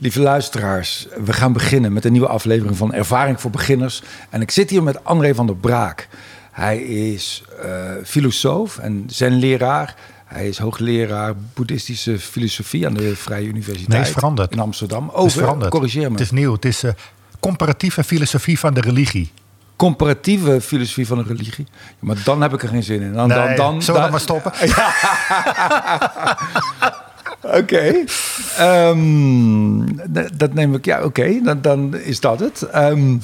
Lieve luisteraars, we gaan beginnen met een nieuwe aflevering van Ervaring voor Beginners. En ik zit hier met André van der Braak. Hij is uh, filosoof en zenleraar. Hij is hoogleraar boeddhistische filosofie aan de Vrije Universiteit nee, is veranderd. in Amsterdam. Over, is veranderd. corrigeer me. Het is nieuw. Het is uh, comparatieve filosofie van de religie comparatieve filosofie van een religie. maar dan heb ik er geen zin in. Dan, nee, dan, dan, zullen we maar stoppen? Ja. Oké. Ehm, dat neem ik. Ja, oké. Dan, dan is dat het. Um,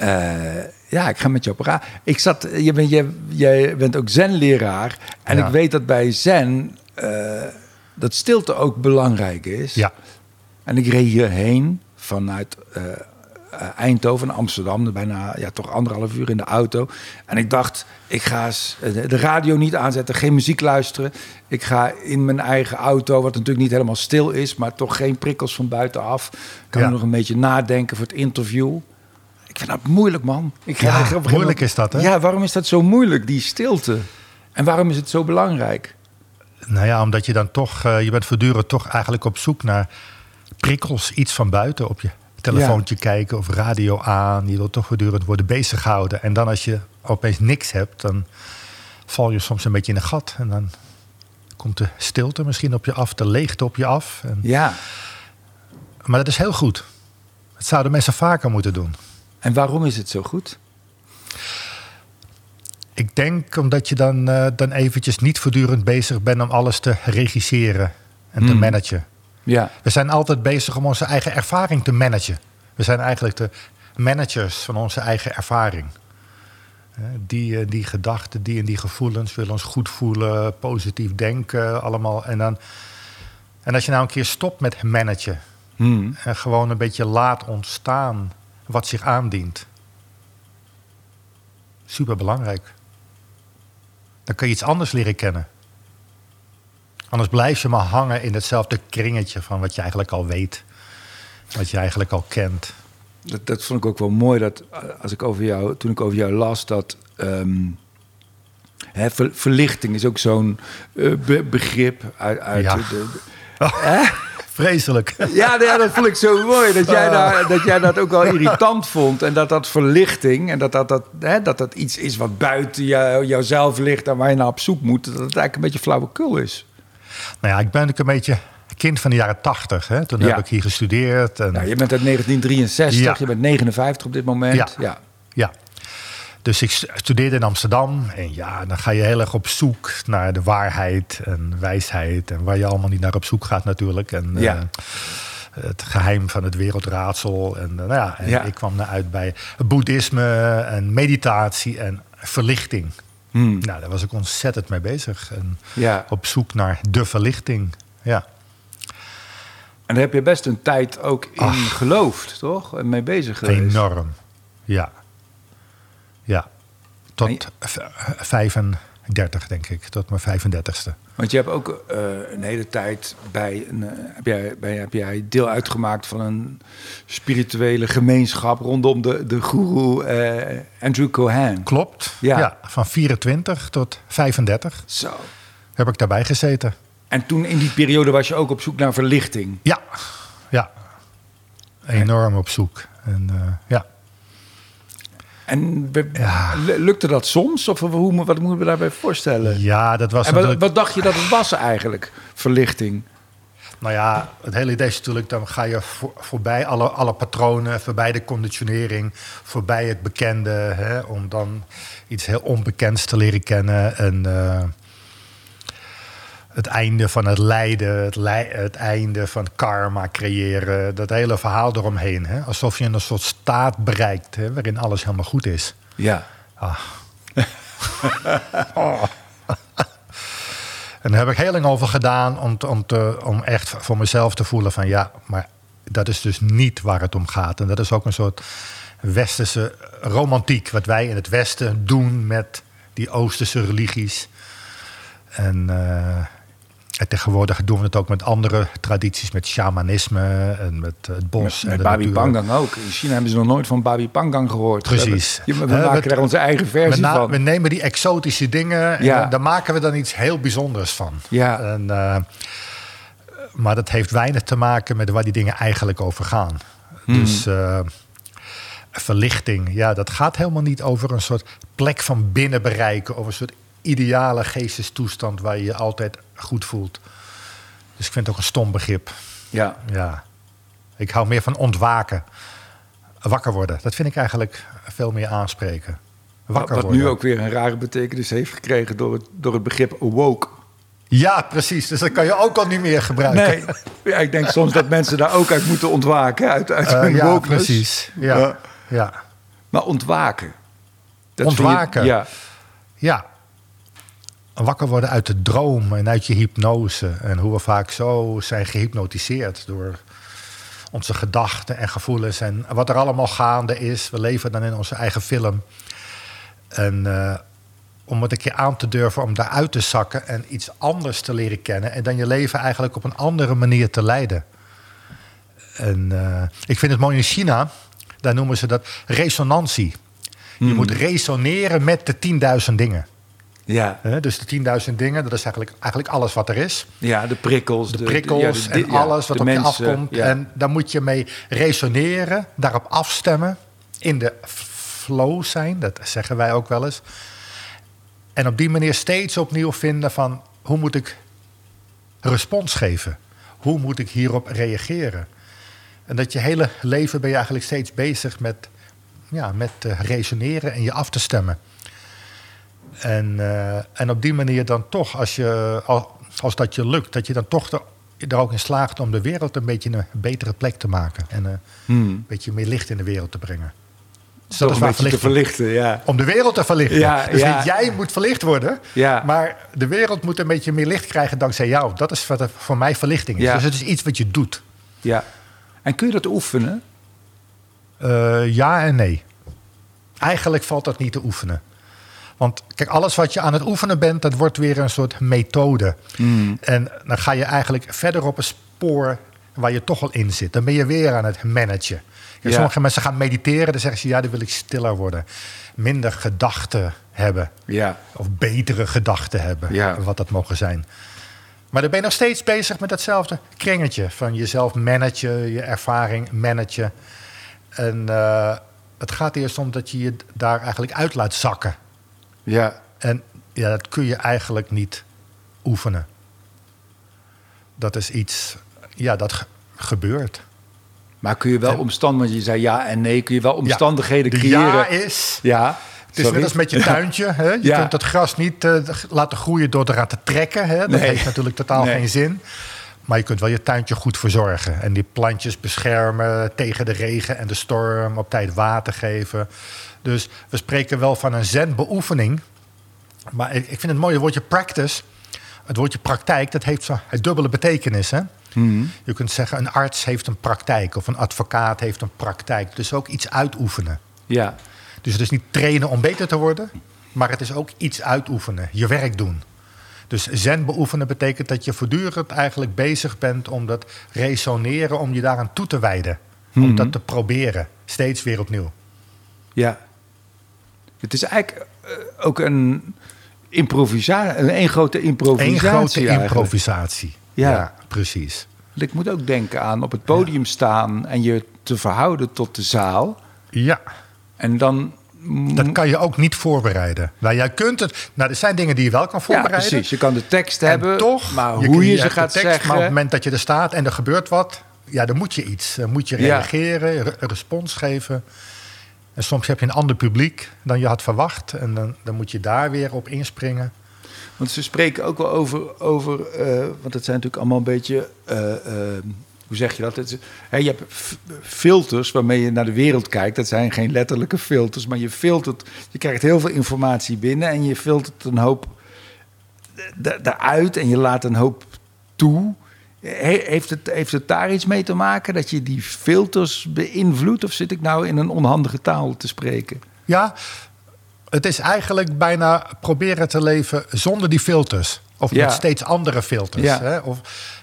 uh, ja, ik ga met je op raad. Ik zat. Je bent, je, jij bent ook zen-leraar. En ik weet dat bij zen. Uh, dat stilte ook belangrijk is. Ja. En ik reed hierheen vanuit. Uh, uh, Eindhoven, Amsterdam, bijna ja, toch anderhalf uur in de auto. En ik dacht, ik ga eens de radio niet aanzetten, geen muziek luisteren. Ik ga in mijn eigen auto, wat natuurlijk niet helemaal stil is, maar toch geen prikkels van buitenaf. Kan ja. nog een beetje nadenken voor het interview. Ik vind dat moeilijk, man. Ik ga ja, moeilijk is dat, hè? Ja, waarom is dat zo moeilijk, die stilte? En waarom is het zo belangrijk? Nou ja, omdat je dan toch, uh, je bent voortdurend toch eigenlijk op zoek naar prikkels, iets van buiten op je telefoontje kijken of radio aan. Je wilt toch voortdurend worden bezig gehouden. En dan als je opeens niks hebt, dan val je soms een beetje in een gat. En dan komt de stilte misschien op je af, de leegte op je af. En... Ja. Maar dat is heel goed. Dat zouden mensen vaker moeten doen. En waarom is het zo goed? Ik denk omdat je dan, uh, dan eventjes niet voortdurend bezig bent om alles te regisseren en te hmm. managen. Ja. We zijn altijd bezig om onze eigen ervaring te managen. We zijn eigenlijk de managers van onze eigen ervaring. Die, eh, die gedachten, die en die gevoelens willen ons goed voelen, positief denken, allemaal. En, dan, en als je nou een keer stopt met managen hmm. en gewoon een beetje laat ontstaan wat zich aandient. Super belangrijk. Dan kun je iets anders leren kennen. Anders blijf je maar hangen in hetzelfde kringetje van wat je eigenlijk al weet. Wat je eigenlijk al kent. Dat, dat vond ik ook wel mooi. Dat als ik over jou, toen ik over jou las, dat. Um, hè, verlichting is ook zo'n uh, begrip uit, uit ja. de. de Vreselijk. Ja, ja, dat vond ik zo mooi. Dat jij, daar, dat jij dat ook wel irritant vond. En dat dat verlichting. En dat dat, dat, hè, dat, dat iets is wat buiten jou, jouzelf ligt. En waar je naar op zoek moet. Dat het eigenlijk een beetje flauwekul is. Nou ja, ik ben ook een beetje kind van de jaren 80. Hè? Toen heb ik hier gestudeerd. En... Ja, je bent uit 1963, je bent 59 op dit moment. Ja. ja. Dus ik studeerde in Amsterdam. En ja, dan ga je heel erg op zoek naar de waarheid en wijsheid. En waar je allemaal niet naar op zoek gaat natuurlijk. En, ja. Uh, het geheim van het wereldraadsel. En, uh, nou ja, en ja. ik kwam uit bij boeddhisme en meditatie en verlichting. Hmm. Nou, daar was ik ontzettend mee bezig. En ja. op zoek naar de verlichting. Ja. En daar heb je best een tijd ook in Ach, geloofd, toch? En mee bezig geweest. Enorm, ja. Ja, tot je... 35 denk ik, tot mijn 35ste. Want je hebt ook uh, een hele tijd bij, een, uh, heb, jij, bij, heb jij deel uitgemaakt van een spirituele gemeenschap rondom de, de guru uh, Andrew Cohen. Klopt, ja. ja. Van 24 tot 35 Zo. heb ik daarbij gezeten. En toen in die periode was je ook op zoek naar verlichting? Ja, ja. Enorm op zoek. En ja. En ja. lukte dat soms? Of hoe, wat moeten we daarbij voorstellen? Ja, dat was en wat, wat, dacht je dat het was eigenlijk, verlichting? Nou ja, het hele idee is natuurlijk... dan ga je voor, voorbij alle, alle patronen, voorbij de conditionering... voorbij het bekende, hè, om dan iets heel onbekends te leren kennen... en uh, het einde van het lijden, het, einde van karma creëren. Dat hele verhaal eromheen. Hè? Alsof je een soort staat bereikt hè, waarin alles helemaal goed is. Ja. Ah. oh. En daar heb ik heel lang over gedaan om, om, te, om echt voor mezelf te voelen van ja, maar dat is dus niet waar het om gaat. En dat is ook een soort westerse romantiek, wat wij in het Westen doen met die Oosterse religies. En uh, en tegenwoordig doen we het ook met andere tradities, met shamanisme en met het bos. Met, en met Babi Pangang ook. In China hebben ze nog nooit van Babi Pangang gehoord. Precies. We, hebben, we maken we, daar onze eigen versie van. We nemen die exotische dingen en daar maken we dan iets heel bijzonders van. Ja. En, uh, Maar dat heeft weinig te maken met waar die dingen eigenlijk over gaan. Dus uh, verlichting, ja, dat gaat helemaal niet over een soort plek van binnen bereiken. Over een soort ideale geestestoestand waar je je altijd goed voelt. Dus ik vind het ook een stom begrip. Ja. ja. Ik hou meer van ontwaken. Wakker worden. Dat vind ik eigenlijk veel meer aanspreken. Wakker Wat worden. nu ook weer een rare betekenis heeft gekregen door het, door het begrip woke. Ja, precies. Dus dat kan je ook al niet meer gebruiken. Nee, ja, ik denk soms dat mensen daar ook uit moeten ontwaken. Uit, uit uh, hun ja, precies. Ja. ja. Maar ontwaken. Dat ontwaken. ja. Ja. Wakker worden uit de droom en uit je hypnose. En hoe we vaak zo zijn gehypnotiseerd door onze gedachten en gevoelens. En wat er allemaal gaande is. We leven dan in onze eigen film. En uh, om het een keer aan te durven om daaruit te zakken en iets anders te leren kennen. En dan je leven eigenlijk op een andere manier te leiden. En uh, ik vind het mooi in China, daar noemen ze dat resonantie. Je hmm. moet resoneren met de 10.000 dingen. Ja. dus de 10.000 dingen, dat is eigenlijk, eigenlijk alles wat er is. Ja, de prikkels. De prikkels en alles wat op je afkomt. En daar moet je mee resoneren, daarop afstemmen, in de flow zijn, dat zeggen wij ook wel eens. En op die manier steeds opnieuw vinden van hoe moet ik respons geven? Hoe moet ik hierop reageren? En dat je hele leven ben je eigenlijk steeds bezig met, ja, met uh, resoneren en je af te stemmen. En, uh, en op die manier dan toch, als, je, als dat je lukt, dat je dan toch er, er ook in slaagt om de wereld een beetje een betere plek te maken. En uh, hmm. een beetje meer licht in de wereld te brengen. Dus dat is waar te verlichten, ja. Om de wereld te verlichten. Ja, dus niet jij moet verlicht worden, ja. maar de wereld moet een beetje meer licht krijgen dankzij jou. Dat is wat voor mij verlichting is. Ja. Dus het is iets wat je doet. Ja. En kun je dat oefenen? Uh, ja en nee. Eigenlijk valt dat niet te oefenen. Want kijk, alles wat je aan het oefenen bent, dat wordt weer een soort methode. Hmm. En dan ga je eigenlijk verder op een spoor waar je toch al in zit. Dan ben je weer aan het managen. Sommige mensen gaan mediteren, dan zeggen ze ja, dan wil ik stiller worden. Minder gedachten hebben. Ja. Of betere gedachten hebben, ja. wat dat mogen zijn. Maar dan ben je nog steeds bezig met datzelfde kringetje van jezelf managen, je ervaring managen. En uh, het gaat eerst om dat je je daar eigenlijk uit laat zakken. Ja. En ja, dat kun je eigenlijk niet oefenen. Dat is iets, ja, dat gebeurt. Maar kun je wel omstandigheden, je zei ja en nee, kun je wel omstandigheden ja, creëren? Ja is. Ja. Het is net als met je tuintje. Hè? Je kunt het gras niet uh, laten groeien door eraan te trekken. Hè? Dat nee. heeft natuurlijk totaal geen zin. Maar je kunt wel je tuintje goed verzorgen. En die plantjes beschermen tegen de regen en de storm. Op tijd water geven. Dus we spreken wel van een zen-beoefening. Maar ik, ik vind het mooie woordje practice. Het woordje praktijk, dat heeft zo'n dubbele betekenis. Hè? Mhm. Je kunt zeggen, een arts heeft een praktijk of een advocaat heeft een praktijk. Dus ook iets uitoefenen. Ja. Dus het is niet trainen om beter te worden, maar het is ook iets uitoefenen, je werk doen. Dus zen beoefenen betekent dat je voortdurend eigenlijk bezig bent om dat resoneren, om je daaraan toe te wijden. Om mhm. dat te proberen, steeds weer opnieuw. Ja. Het is eigenlijk eh, ook een improvisatie, een, een grote improvisatie. Een grote improvisatie. Ja. precies. Ik moet ook denken aan op het podium staan en je te verhouden tot de zaal. Ja. En dan dat kan je ook niet voorbereiden. Nou, jij kunt het. Nou, er zijn dingen die je wel kan voorbereiden. Ja, precies. Je kan de tekst hebben, toch, maar hoe je, ze gaat tekst, zeggen. Maar op het moment dat je er staat en er gebeurt wat, ja, dan moet je iets. Dan moet je reageren, een respons geven. En soms heb je een ander publiek dan je had verwacht. En dan, dan moet je daar weer op inspringen. Want ze spreken ook wel over, over uh, want het zijn natuurlijk allemaal een beetje, uh, uh, hoe zeg je dat? Het, hè, je hebt filters waarmee je naar de wereld kijkt. Dat zijn geen letterlijke filters, maar je filtert, je krijgt heel veel informatie binnen en je filtert een hoop daaruit en je laat een hoop toe. Heeft, het, heeft het daar iets mee te maken dat je die filters beïnvloedt? Of zit ik nou in een onhandige taal te spreken? Ja, het is eigenlijk bijna proberen te leven zonder die filters. Of met steeds andere filters. Hè? Of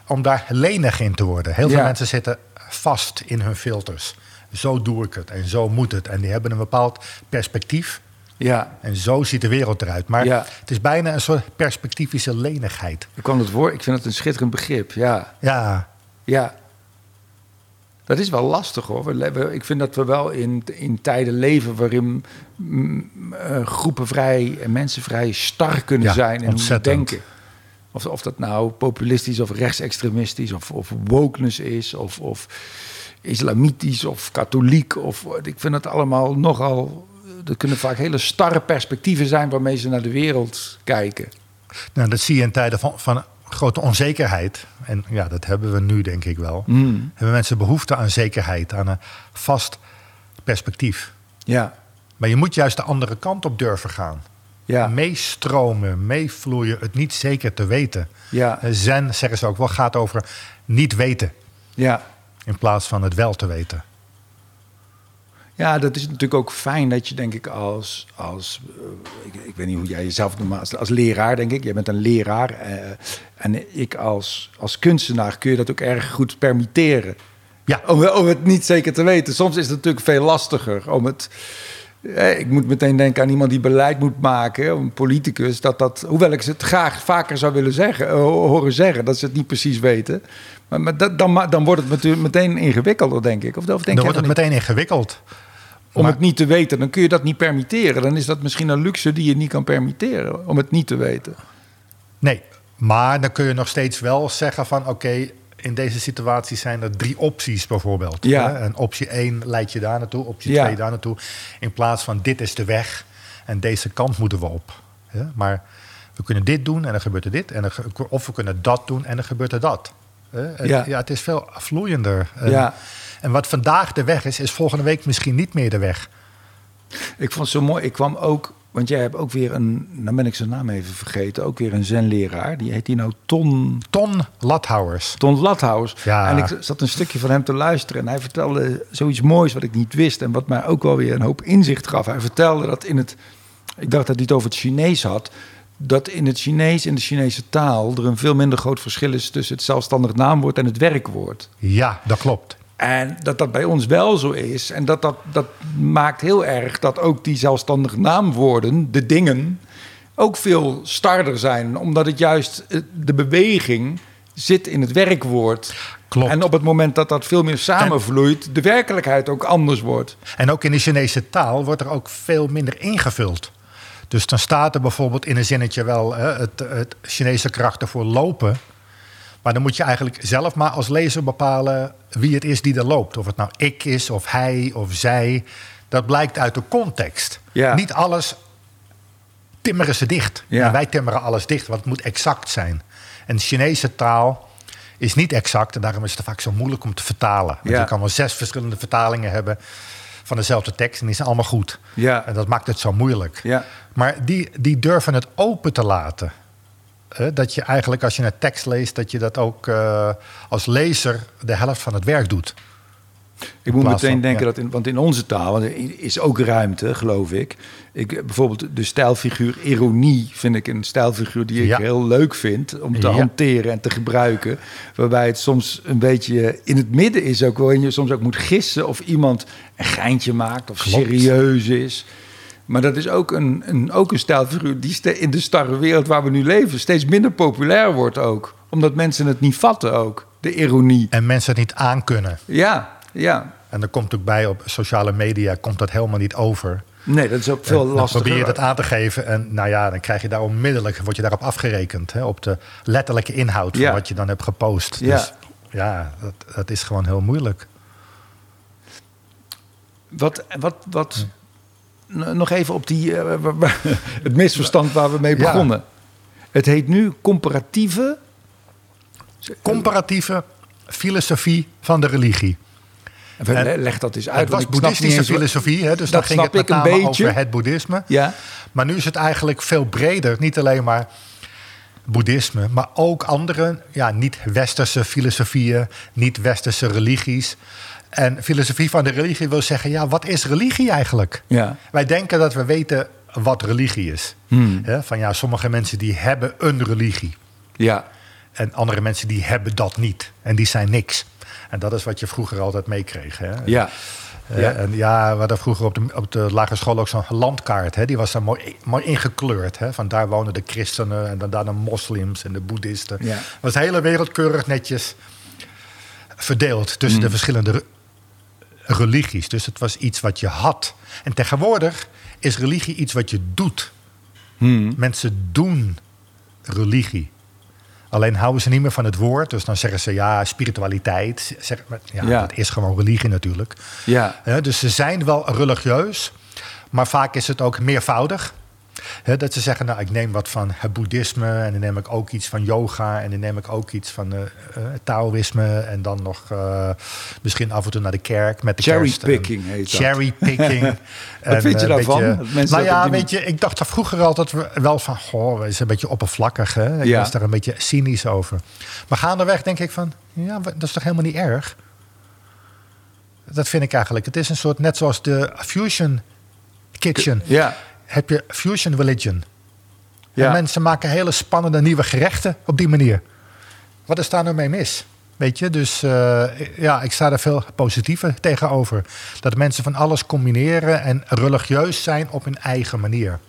om daar lenig in te worden. Heel veel mensen zitten vast in hun filters. Zo doe ik het en zo moet het. En die hebben een bepaald perspectief. Ja. En zo ziet de wereld eruit. Maar Ja. het is bijna een soort perspectivische lenigheid. Ik kwam het woord. Ik vind het een schitterend begrip. Ja. Ja, Ja. Dat is wel lastig hoor. We leven- Ik vind dat we wel in, in tijden leven waarin mm, eh, groepen vrij en mensen vrij star kunnen Ja, zijn in hoe ze ontzettend. denken. Of, of dat nou populistisch of rechtsextremistisch of, of wokeness is of, of islamitisch of katholiek. Of, ik vind het allemaal nogal... Er kunnen vaak hele starre perspectieven zijn waarmee ze naar de wereld kijken. nou, dat zie je in tijden van, van grote onzekerheid. En ja, dat hebben we nu denk ik wel. Mm. Hebben mensen behoefte aan zekerheid, aan een vast perspectief. Ja, Maar je moet juist de andere kant op durven gaan. ja, Meestromen, meevloeien, het niet zeker te weten. ja, Eh, Zen, zeggen ze ook wel, gaat over niet weten ja. in plaats van het wel te weten. Ja, dat is natuurlijk ook fijn dat je, denk ik, als, als eh, ik, ik weet niet hoe jij jezelf noemt, maar als, als leraar, denk ik, jij bent een leraar. eh, en ik als, als kunstenaar kun je dat ook erg goed permitteren. Ja. Om, om het niet zeker te weten. Soms is het natuurlijk veel lastiger om het. Eh, Ik moet meteen denken aan iemand die beleid moet maken, een politicus. Dat dat, hoewel ik het graag vaker zou willen zeggen, eh, horen zeggen, dat ze het niet precies weten. Maar, maar dat, dan, dan wordt het natuurlijk meteen ingewikkelder, denk ik. Of, of denk Dan wordt het niet? meteen ingewikkeld. Om Maar- het niet te weten, dan kun je dat niet permitteren. Dan is dat misschien een luxe die je niet kan permitteren, om het niet te weten. Nee, maar dan kun je nog steeds wel zeggen van oké, in deze situatie zijn er drie opties bijvoorbeeld. Ja. Hè? En optie 1 leidt je daar naartoe, optie Ja. 2 daar naartoe. In plaats van dit is de weg en deze kant moeten we op. Hè? Maar we kunnen dit doen en dan gebeurt er dit. En of we kunnen dat doen en dan gebeurt er dat. Hè? Ja. ja, het is veel vloeiender. En, Ja. en wat vandaag de weg is, is volgende week misschien niet meer de weg. Ik vond het zo mooi. Ik kwam ook, want jij hebt ook weer een, nou ben ik zijn naam even vergeten, ook weer een zenleraar. Die heet die nou Ton, Ton Lathouwers. Ton Lathaus. Ja. En ik zat een stukje van hem te luisteren en hij vertelde zoiets moois wat ik niet wist en wat mij ook wel weer een hoop inzicht gaf. Hij vertelde dat in het, ik dacht dat hij het over het Chinees had, dat in het Chinees, in de Chinese taal, er een veel minder groot verschil is tussen het zelfstandig naamwoord en het werkwoord. Ja, dat klopt. En dat dat bij ons wel zo is. En dat, dat, dat maakt heel erg dat ook die zelfstandige naamwoorden, de dingen, ook veel starder zijn. Omdat het juist eh, de beweging zit in het werkwoord. Klopt. En op het moment dat dat veel meer samenvloeit, de werkelijkheid ook anders wordt. En ook in de Chinese taal wordt er ook veel minder ingevuld. Dus dan staat er bijvoorbeeld in een zinnetje wel hè, het, het Chinese karakter voor lopen. Maar dan moet je eigenlijk zelf maar als lezer bepalen wie het is die er loopt. Of het nou ik is, of hij, of zij. Dat blijkt uit de context. Ja. Niet alles timmeren ze dicht. Ja. En wij timmeren alles dicht, want het moet exact zijn. En de Chinese taal is niet exact en daarom is het vaak zo moeilijk om te vertalen. Want Ja. je kan wel zes verschillende vertalingen hebben van dezelfde tekst en die zijn allemaal goed. Ja. En dat maakt het zo moeilijk. Ja. Maar die, die durven het open te laten. Hè, dat je eigenlijk als je een tekst leest, dat je dat ook eh, als lezer de helft van het werk doet. Ik moet meteen van- denken ja. dat, in, want in onze taal is ook ruimte, geloof ik. ik. Bijvoorbeeld de stijlfiguur ironie vind ik een stijlfiguur die ik Ja. heel leuk vind om te Ja. hanteren en te gebruiken. Waarbij het soms een beetje in het midden is ook, waarin je soms ook moet gissen of iemand een geintje maakt of Klopt. serieus is. Maar dat is ook een, een, ook een stijlfiguur die in de starre wereld waar we nu leven steeds minder populair wordt ook. Omdat mensen het niet vatten ook, de ironie. En mensen het niet aankunnen. Ja, ja. En er komt ook bij op sociale media, komt dat helemaal niet over. Nee, dat is ook veel En dan lastiger. probeer je dat aan te geven en nou ja, dan krijg je daar onmiddellijk, word je daarop afgerekend. Hè, op de letterlijke inhoud van Ja. wat je dan hebt gepost. Ja. Dus ja, dat, dat is gewoon heel moeilijk. Wat, wat, wat n- nog even op die, eh, het misverstand waar we mee Ja. begonnen. Het heet nu comparatieve. Comparatieve filosofie van de religie. Le- Leg dat eens uit. het was boeddhistische eens filosofie, hè, dus dat dan ging het met name over het boeddhisme. Ja, Maar nu is het eigenlijk veel breder. Niet alleen maar boeddhisme, maar ook andere ja, niet-westerse filosofieën, niet-westerse religies. En filosofie van de religie wil zeggen, ja, wat is religie eigenlijk? ja, Wij denken dat we weten wat religie is. Hmm. Van ja, sommige mensen die hebben een religie. ja, En andere mensen die hebben dat niet. En die zijn niks. En dat is wat je vroeger altijd meekreeg. Hè? ja. Eh, Ja. En ja, we hadden vroeger op de, op de lagere school ook zo'n landkaart. Hè? Die was daar mooi, mooi ingekleurd. Hè? Van daar wonen de christenen en dan daar de moslims en de boeddhisten. Ja. was de hele wereld keurig netjes verdeeld tussen Mm. de verschillende religies. Dus het was iets wat je had. En tegenwoordig is religie iets wat je doet. Hmm. Mensen doen religie. Alleen houden ze niet meer van het woord. Dus dan zeggen ze ja, spiritualiteit. Zeg, maar ja, Ja. dat is gewoon religie natuurlijk. Ja. Hè, dus ze zijn wel religieus, maar vaak is het ook meervoudig. Dat ze zeggen, nou, ik neem wat van het boeddhisme en dan neem ik ook iets van yoga en dan neem ik ook iets van het Taoïsme en dan nog eh, misschien af en toe naar de kerk met de kerst. Cherrypicking heet dat. Cherrypicking. Wat vind je daarvan? beetje- nou ja, weet je, ik dacht er vroeger altijd wel van, goh, is een beetje oppervlakkig. Hè? Ik Ja. was daar een beetje cynisch over. Maar gaandeweg denk ik van, ja, dat is toch helemaal niet erg? Dat vind ik eigenlijk. Het is een soort, net zoals de Fusion Kitchen, Ja. Heb je Fusion Religion. Ja. En mensen maken hele spannende nieuwe gerechten op die manier. Wat is daar nou mee mis? Weet je, dus eh, ja, ik sta er veel positiever tegenover. Dat mensen van alles combineren en religieus zijn op hun eigen manier.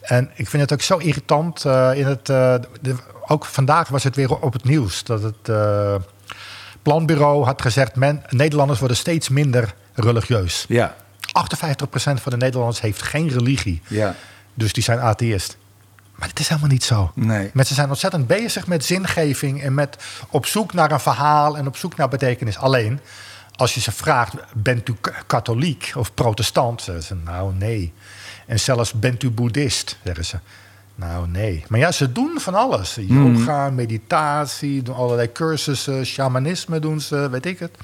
En ik vind het ook zo irritant. eh, in het, eh, de- ook vandaag was het weer op het nieuws dat het planbureau had gezegd: men, Nederlanders worden steeds minder religieus. Ja. 58% van de Nederlanders heeft geen religie. Ja. Dus die zijn atheïst. Maar het is helemaal niet zo. Nee. Mensen zijn ontzettend bezig met zingeving en met op zoek naar een verhaal en op zoek naar betekenis. Alleen, als je ze vraagt, bent u katholiek of protestant? Zeggen ze, nou nee. En zelfs, bent u boeddhist? Zeggen ze. Nou nee. Maar ja, ze doen van alles. Yoga, meditatie, doen allerlei cursussen, shamanisme doen ze, weet ik het.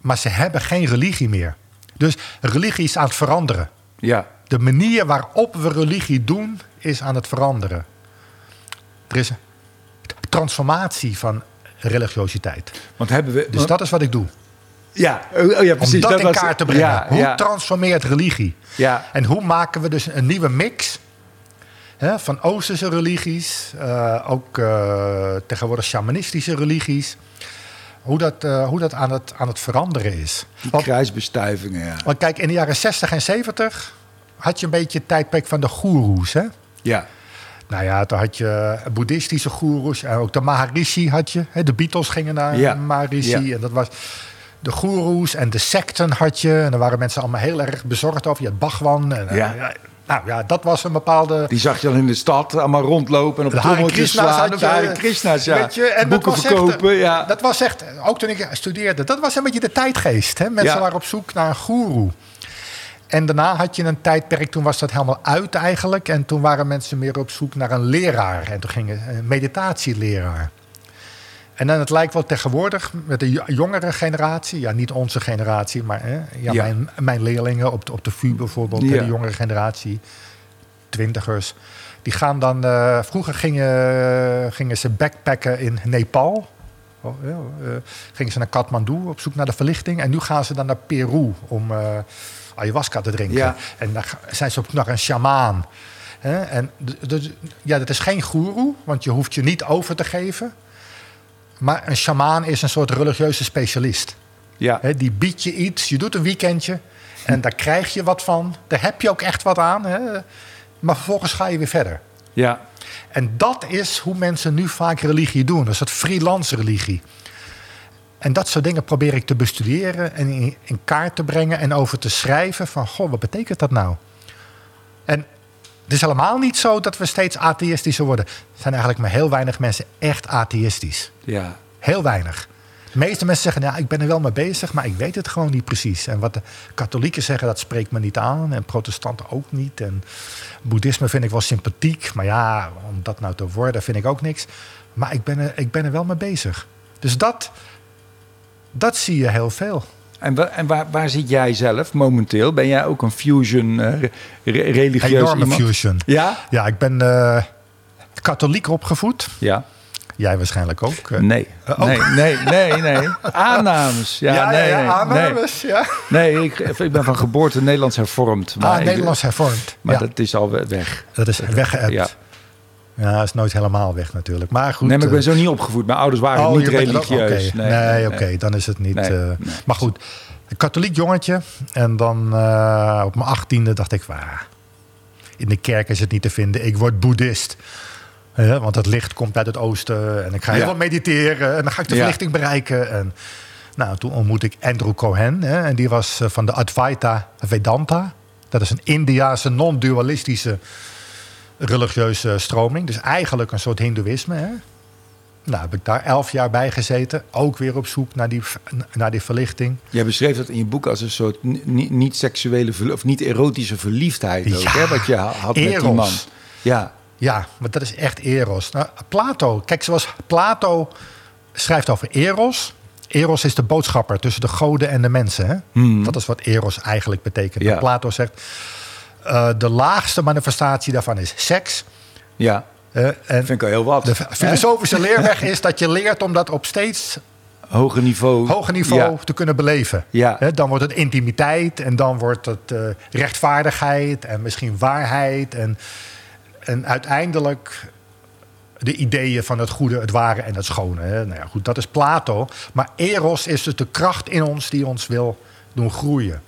Maar ze hebben geen religie meer. Dus religie is aan het veranderen. Ja. De manier waarop we religie doen is aan het veranderen. Er is een transformatie van religiositeit. Want hebben we... Dus dat is wat ik doe. ja, oh, oh ja, precies. Om dat, in was- kaart te brengen. Ja, hoe ja, transformeert religie? ja. En hoe maken we dus een nieuwe mix hè, van Oosterse religies, eh, ook eh, tegenwoordig shamanistische religies. Hoe dat, eh, hoe dat aan, het, aan het veranderen is. Die Want, kruisbestuivingen, ja. want kijk, in de jaren 60 en 70 had je een beetje het tijdperk van de goeroes. Hè? Ja. Nou ja, toen had je boeddhistische goeroes en ook de Maharishi had je. Hè? De Beatles gingen naar Ja. Maharishi Ja. en dat was de goeroes en de secten had je. En daar waren mensen allemaal heel erg bezorgd over. Je had Bhagwan. En, eh, Ja. ja, nou ja, dat was een bepaalde... Die zag je dan in de stad allemaal rondlopen en op trommeltjes slaan. De. Hare Krishna's, ja. Je, en dat Boeken echt, verkopen, ja. Dat was echt, ook toen ik studeerde, dat was een beetje de tijdgeest. Hè? Mensen Ja. waren op zoek naar een goeroe. En daarna had je een tijdperk, toen was dat helemaal uit eigenlijk. En toen waren mensen meer op zoek naar een leraar. En toen ging het een meditatieleraar. En dan het lijkt wel tegenwoordig met de jo- jongere generatie, ja, niet onze generatie, maar hè, ja, Ja. Mijn, mijn leerlingen op de, op de VU bijvoorbeeld, Ja. de jongere generatie, twintigers, die gaan dan. eh, vroeger gingen, gingen ze backpacken in Nepal. Oh, ja, eh, gingen ze naar Kathmandu op zoek naar de verlichting. En nu gaan ze dan naar Peru om eh, ayahuasca te drinken. Ja. En dan zijn ze op zoek naar een sjamaan. En dus, ja, dat is geen goeroe, want je hoeft je niet over te geven. Maar een sjamaan is een soort religieuze specialist. Ja. Die biedt je iets, je doet een weekendje en daar krijg je wat van. Daar heb je ook echt wat aan. Maar vervolgens ga je weer verder. Ja. En dat is hoe mensen nu vaak religie doen. Dus dat freelance religie. En dat soort dingen probeer ik te bestuderen en in, in kaart te brengen en over te schrijven van, goh, wat betekent dat nou? En het is helemaal niet zo dat we steeds atheïstischer worden. Er zijn eigenlijk maar heel weinig mensen echt atheïstisch. Ja. Heel weinig. De meeste mensen zeggen, ja, ik ben er wel mee bezig, maar ik weet het gewoon niet precies. En wat de katholieken zeggen, dat spreekt me niet aan. En protestanten ook niet. En boeddhisme vind ik wel sympathiek. Maar ja, om dat nou te worden, vind ik ook niks. Maar ik ben er, ik ben er wel mee bezig. Dus dat, dat zie je heel veel. En, wa- en waar, waar zit jij zelf momenteel? Ben jij ook een fusion re- re- religieus Enorme iemand? fusion. Ja? Ja, ik ben eh, katholiek opgevoed. Ja. Jij waarschijnlijk ook. eh. Nee. Ook? Nee, nee, nee, nee. Aannames. Ja, nee, nee, nee. aannames, ja. Nee, ik, ik ben van geboorte Nederlands hervormd. Maar Ah, Nederlands hervormd. Maar ja, dat is al we- weg. dat is weggeëpt. Ja. Is nooit helemaal weg natuurlijk. Maar goed. nee, maar ik ben eh, zo niet opgevoed. Mijn ouders waren oh, niet religieus. oké. Nee, oké, dan is het niet. Nee, eh. Maar goed, een katholiek jongetje. En dan uh, op mijn achttiende dacht ik, ah, in de kerk is het niet te vinden. Ik word boeddhist. Uh, want het licht komt uit het oosten. En ik ga heel veel mediteren. En dan ga ik de verlichting bereiken. En nou, toen ontmoette ik Andrew Cohen. Hè, en die was van de Advaita Vedanta. Dat is een Indiaanse non-dualistische religieuze stroming. Dus eigenlijk een soort hindoeïsme. Hè? Nou, heb ik daar elf jaar bij gezeten. Ook weer op zoek naar die, naar die verlichting. Jij beschreef dat in je boek als een soort niet-seksuele of niet-erotische verliefdheid. Ook, hè, wat je had eros. met die man. Ja. ja, maar dat is echt eros. Nou, Plato, kijk, zoals Plato schrijft over eros. Eros is de boodschapper tussen de goden en de mensen. Hè? Hmm. Dat is wat eros eigenlijk betekent. Ja. Plato zegt, uh, de laagste manifestatie daarvan is seks. Ja. Uh, en vind ik al heel wat. De filosofische leerweg is dat je leert om dat op steeds hoger niveau, hoger niveau te kunnen beleven. Ja. dan wordt het intimiteit en dan wordt het uh, rechtvaardigheid en misschien waarheid. En, en uiteindelijk de ideeën van het goede, het ware en het schone. Hè. Nou ja, goed, dat is Plato. Maar Eros is dus de kracht in ons die ons wil doen groeien.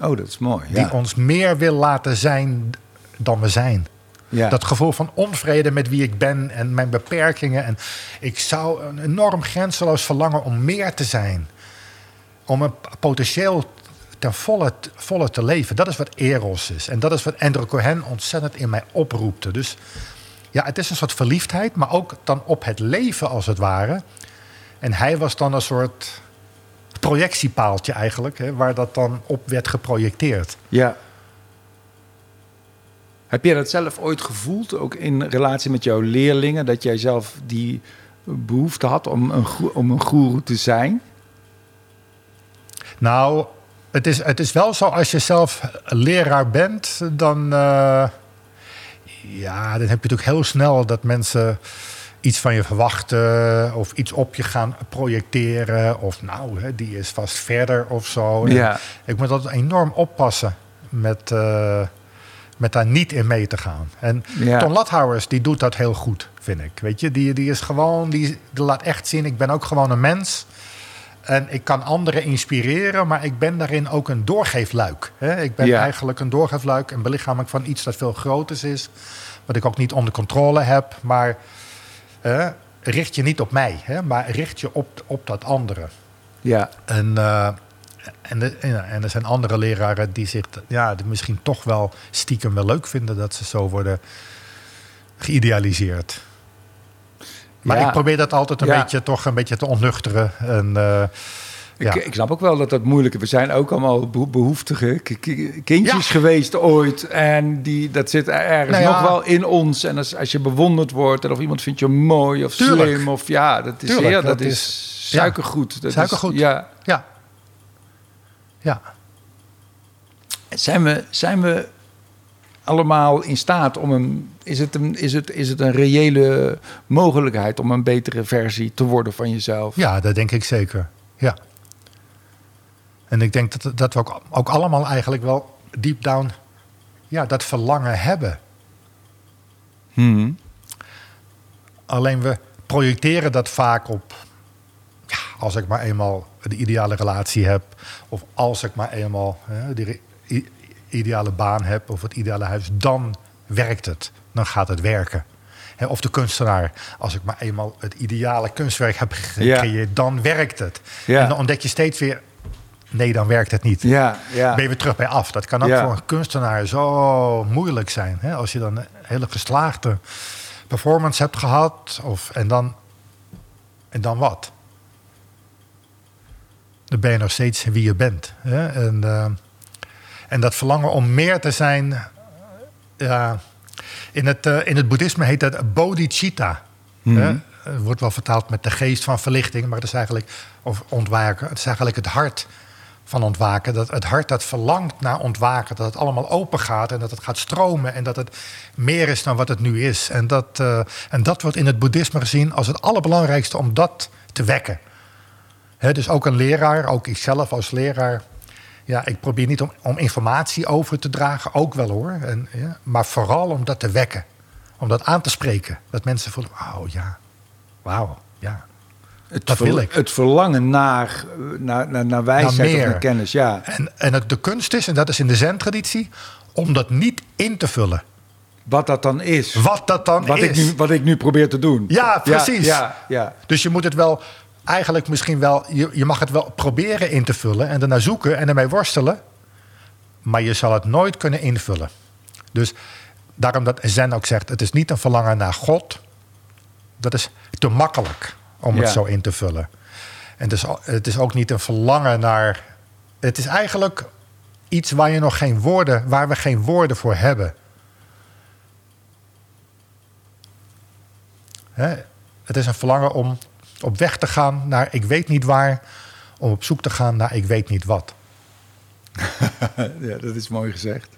Oh, dat is mooi. Die ons meer wil laten zijn dan we zijn. Ja. Dat gevoel van onvrede met wie ik ben en mijn beperkingen. En ik zou een enorm grenzeloos verlangen om meer te zijn. Om een potentieel ten volle, volle te leven. Dat is wat Eros is. En dat is wat Andrew Cohen ontzettend in mij oproepte. Dus ja, het is een soort verliefdheid, maar ook dan op het leven als het ware. En hij was dan een soort projectiepaaltje eigenlijk, hè, waar dat dan op werd geprojecteerd. Ja. Heb jij dat zelf ooit gevoeld, ook in relatie met jouw leerlingen, dat jij zelf die behoefte had om een, om een goeroe te zijn? Nou, het is, het is wel zo als je zelf leraar bent, dan, uh, ja, dan heb je natuurlijk heel snel dat mensen iets van je verwachten of iets op je gaan projecteren. Of nou, hè, die is vast verder of zo. Ja. Ik moet altijd enorm oppassen met, uh, met daar niet in mee te gaan. En ja. Ton Lathouwers, die doet dat heel goed, vind ik. Weet je, die, die is gewoon, die, die laat echt zien, ik ben ook gewoon een mens. En ik kan anderen inspireren, maar ik ben daarin ook een doorgeefluik. Hè? Ik ben eigenlijk een doorgeefluik, een belichaming van iets dat veel groters is. Wat ik ook niet onder controle heb. Maar uh, richt je niet op mij, hè, maar richt je op, op dat andere. Ja. En, uh, en, de, en er zijn andere leraren die zich ja, die misschien toch wel stiekem wel leuk vinden dat ze zo worden geïdealiseerd. Maar ik probeer dat altijd een beetje toch een beetje te onnuchteren. En, uh, ik, ik, snap ook wel dat dat moeilijk is. We zijn ook allemaal behoeftige kindjes geweest ooit. En die, dat zit ergens nou nog wel in ons. En als, als je bewonderd wordt en of iemand vindt je mooi of slim. Of ja, dat is, Tuurlijk, dat, is suikergoed. Dat suikergoed. Is, ja. ja. Ja. Zijn we, zijn we allemaal in staat om een. Is het een, is het, is het een reële mogelijkheid om een betere versie te worden van jezelf? Ja, dat denk ik zeker. Ja. En ik denk dat, dat we ook, ook allemaal eigenlijk wel deep down ja, dat verlangen hebben. Hmm. Alleen we projecteren dat vaak op. Ja, als ik maar eenmaal de ideale relatie heb. Of als ik maar eenmaal hè, die ideale baan heb. Of het ideale huis. Dan werkt het. Dan gaat het werken. of de kunstenaar. Als ik maar eenmaal het ideale kunstwerk heb gecreëerd. Dan werkt het. Ja. En dan ontdek je steeds weer nee, dan werkt het niet. Ja, ja. Ben je weer terug bij af. Dat kan ook voor een kunstenaar zo moeilijk zijn. Hè? Als je dan een hele geslaagde performance hebt gehad. Of, en, dan, en dan wat? Dan ben je nog steeds wie je bent. Hè? En, uh, en dat verlangen om meer te zijn... Ja, in, het, uh, in het boeddhisme heet dat bodhicitta. Mm -hmm. Het wordt wel vertaald met de geest van verlichting, maar het is eigenlijk, of ontwaken, het is eigenlijk het hart van ontwaken. Dat het hart dat verlangt naar ontwaken. Dat het allemaal open gaat en dat het gaat stromen. En dat het meer is dan wat het nu is. En dat, uh, en dat wordt in het boeddhisme gezien als het allerbelangrijkste om dat te wekken. Dus ook een leraar, ook ikzelf als leraar. Ja, ik probeer niet om, om informatie over te dragen, ook wel hoor. En, ja, maar vooral om dat te wekken. Om dat aan te spreken. Dat mensen voelen, oh ja, wauw, ja. Het, Dat ver- wil ik. het verlangen naar, naar, naar, naar wijsheid Naar of meer. naar kennis, ja. En, en het, de kunst is, en dat is in de zen-traditie, om dat niet in te vullen. Wat dat dan is. Wat dat dan Wat is. ik, nu, wat ik nu probeer te doen. Ja, precies. Ja, ja, Dus je moet het wel, eigenlijk misschien wel, je, je mag het wel proberen in te vullen en ernaar zoeken en ermee worstelen. Maar je zal het nooit kunnen invullen. Dus daarom dat Zen ook zegt, het is niet een verlangen naar God. Dat is te makkelijk om het zo in te vullen. En het is, o- het is ook niet een verlangen naar. Het is eigenlijk iets waar je nog geen woorden, waar we geen woorden voor hebben. Hè? Het is een verlangen om op weg te gaan naar ik weet niet waar, om op zoek te gaan naar ik weet niet wat. ja, dat is mooi gezegd.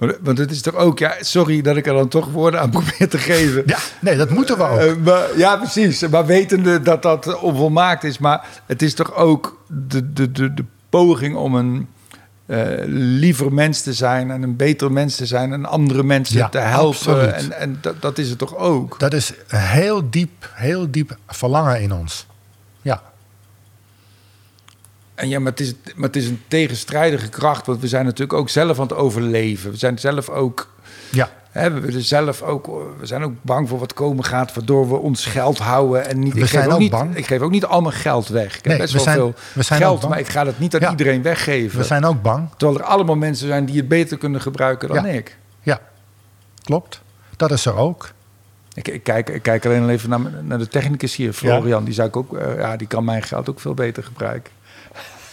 Maar- Want het is toch ook, ja, sorry dat ik er dan toch woorden aan probeer te geven. Ja, nee, dat moeten we ook. Eh, maar, ja, precies. Maar wetende dat dat onvolmaakt is. Maar het is toch ook de, de, de, de poging om een eh, liever mens te zijn... en een beter mens te zijn en andere mensen Ja, te helpen. absoluut. En, en dat, dat is het toch ook? Dat is heel diep, heel diep verlangen in ons. Ja, En ja, maar het, is, maar het is een tegenstrijdige kracht. Want we zijn natuurlijk ook zelf aan het overleven. We zijn zelf ook... ja. Hè, we, zelf ook, we zijn ook bang voor wat komen gaat, waardoor we ons geld houden. En niet, We ik, geef zijn ook ook niet, bang. ik geef ook niet al mijn geld weg. Ik heb best we wel zijn- veel we zijn ook geld, maar ik ga dat niet aan Ja. iedereen weggeven. We zijn ook bang. Terwijl er allemaal mensen zijn die het beter kunnen gebruiken dan Ja. ik. Ja, klopt. Dat is er ook. Ik, ik, kijk, ik kijk alleen even naar, naar de technicus hier, Florian. Die, zou ik ook, eh, ja, die kan mijn geld ook veel beter gebruiken.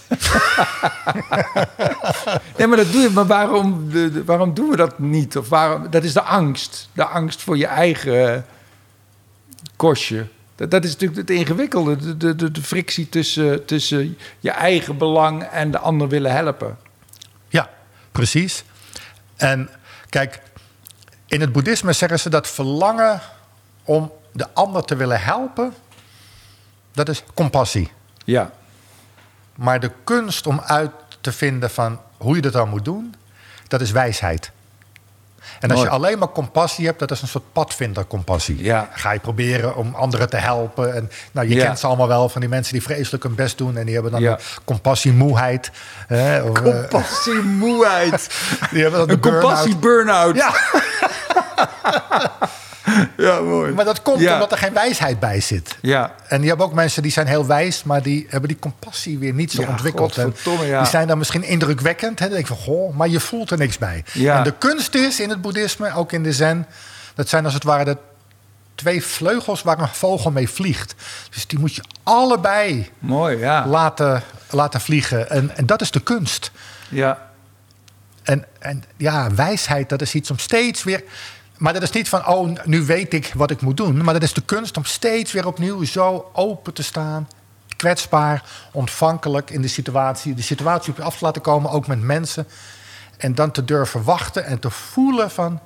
nee, maar dat doe je. Maar waarom, waarom doen we dat niet? Of waarom, dat is de angst. De angst voor je eigen kostje. Dat, dat is natuurlijk het ingewikkelde. De, de, de, de frictie tussen, tussen je eigen belang en de ander willen helpen. Ja, precies. En kijk, in het boeddhisme zeggen ze dat verlangen om de ander te willen helpen, dat is compassie. Ja, Maar de kunst om uit te vinden van hoe je dat dan moet doen, dat is wijsheid. En als Mooi. je alleen maar compassie hebt, dat is een soort padvindercompassie. Ja. Ga je proberen om anderen te helpen. En, nou, je Ja. kent ze allemaal wel van die mensen die vreselijk hun best doen. En die hebben dan Ja. een compassiemoeheid. Eh, compassiemoeheid. die hebben dan Een compassie-burn-out. Ja, ja, mooi. maar dat komt Ja. omdat er geen wijsheid bij zit. Ja, En je hebt ook mensen die zijn heel wijs, maar die hebben die compassie weer niet zo Ja, ontwikkeld. En godverdomme, ja. Die zijn dan misschien indrukwekkend. Hè? Dan denk ik van, goh, maar je voelt er niks bij. Ja. En de kunst is in het boeddhisme, ook in de zen, dat zijn als het ware de twee vleugels waar een vogel mee vliegt. Dus die moet je allebei mooi, ja. laten, laten vliegen. En, en dat is de kunst. ja. En, en ja, wijsheid, dat is iets om steeds weer. Maar dat is niet van, oh, nu weet ik wat ik moet doen. Maar dat is de kunst om steeds weer opnieuw zo open te staan. Kwetsbaar, ontvankelijk in de situatie. De situatie op je af te laten komen, ook met mensen. En dan te durven wachten en te voelen van...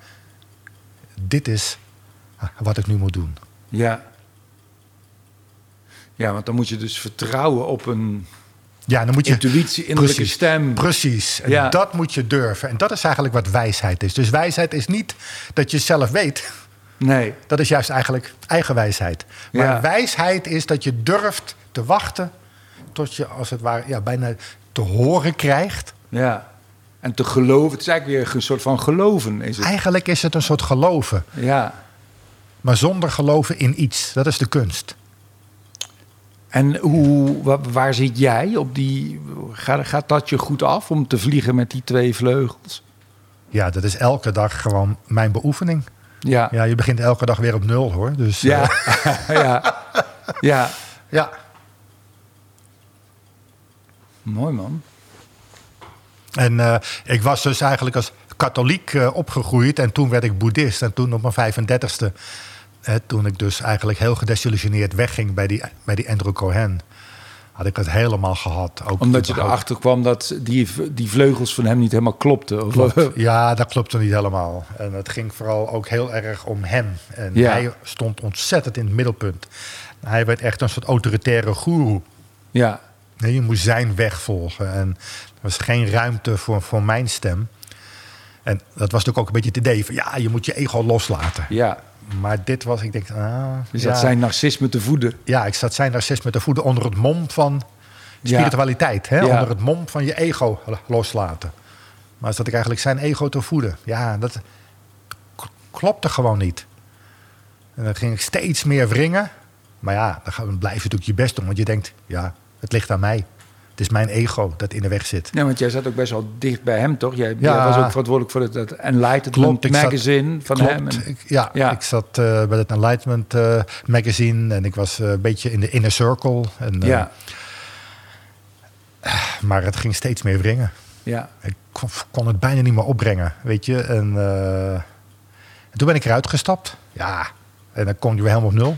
Dit is wat ik nu moet doen. Ja. Ja, want dan moet je dus vertrouwen op een Ja, dan moet je... intuïtie, innerlijke Precies. stem. Precies. En Ja. dat moet je durven. En dat is eigenlijk wat wijsheid is. Dus wijsheid is niet dat je zelf weet... Nee. Dat is juist eigenlijk eigenwijsheid. Maar Ja. wijsheid is dat je durft te wachten tot je als het ware ja, bijna te horen krijgt. Ja. En te geloven, het is eigenlijk weer een soort van geloven, is het? Eigenlijk is het een soort geloven, Ja. maar zonder geloven in iets. Dat is de kunst. En hoe, wa- waar zit jij op die... Gaat, gaat dat je goed af om te vliegen met die twee vleugels? Ja, dat is elke dag gewoon mijn beoefening. Ja. Ja, je begint elke dag weer op nul hoor. Dus, Ja. eh, ja. ja. ja. Mooi, man. En eh, ik was dus eigenlijk als katholiek eh, opgegroeid en toen werd ik boeddhist. En toen op mijn 35ste, toen ik dus eigenlijk heel gedesillusioneerd wegging bij die, bij die Andrew Cohen, had ik het helemaal gehad. Ook Omdat je erachter kwam dat die, die vleugels van hem niet helemaal klopten. Klopt. Ja, dat klopte niet helemaal. En het ging vooral ook heel erg om hem. En Ja. hij stond ontzettend in het middelpunt. Hij werd echt een soort autoritaire goeroe. Ja. Nee, je moest zijn weg volgen. En er was geen ruimte voor, voor mijn stem. En dat was natuurlijk ook een beetje het idee van... ja, je moet je ego loslaten. Ja. Maar dit was, ik denk, ah, Dus ja, dat zijn narcisme te voeden. ja, ik zat zijn narcisme te voeden onder het mom van spiritualiteit. Hè? Ja. Onder het mom van je ego loslaten. Maar zat ik eigenlijk zijn ego te voeden. Ja, dat klopte gewoon niet. En dan ging ik steeds meer wringen. Maar ja, dan blijf je natuurlijk je best doen. Want je denkt, ja, het ligt aan mij. Is mijn ego dat in de weg zit. Ja, want jij zat ook best wel dicht bij hem, toch? Jij, Ja. jij was ook verantwoordelijk voor het, het Enlightenment Klopt, ik zat- magazine van Klopt. hem. En- Ik, ja, Ja. ik zat eh, bij het Enlightenment eh, magazine en ik was eh, een beetje in de inner circle. En, ja, Maar het ging steeds meer wringen. ja. Ik kon, kon het bijna niet meer opbrengen, weet je. En, en toen ben ik eruit gestapt. Ja, en dan kom je weer helemaal op nul.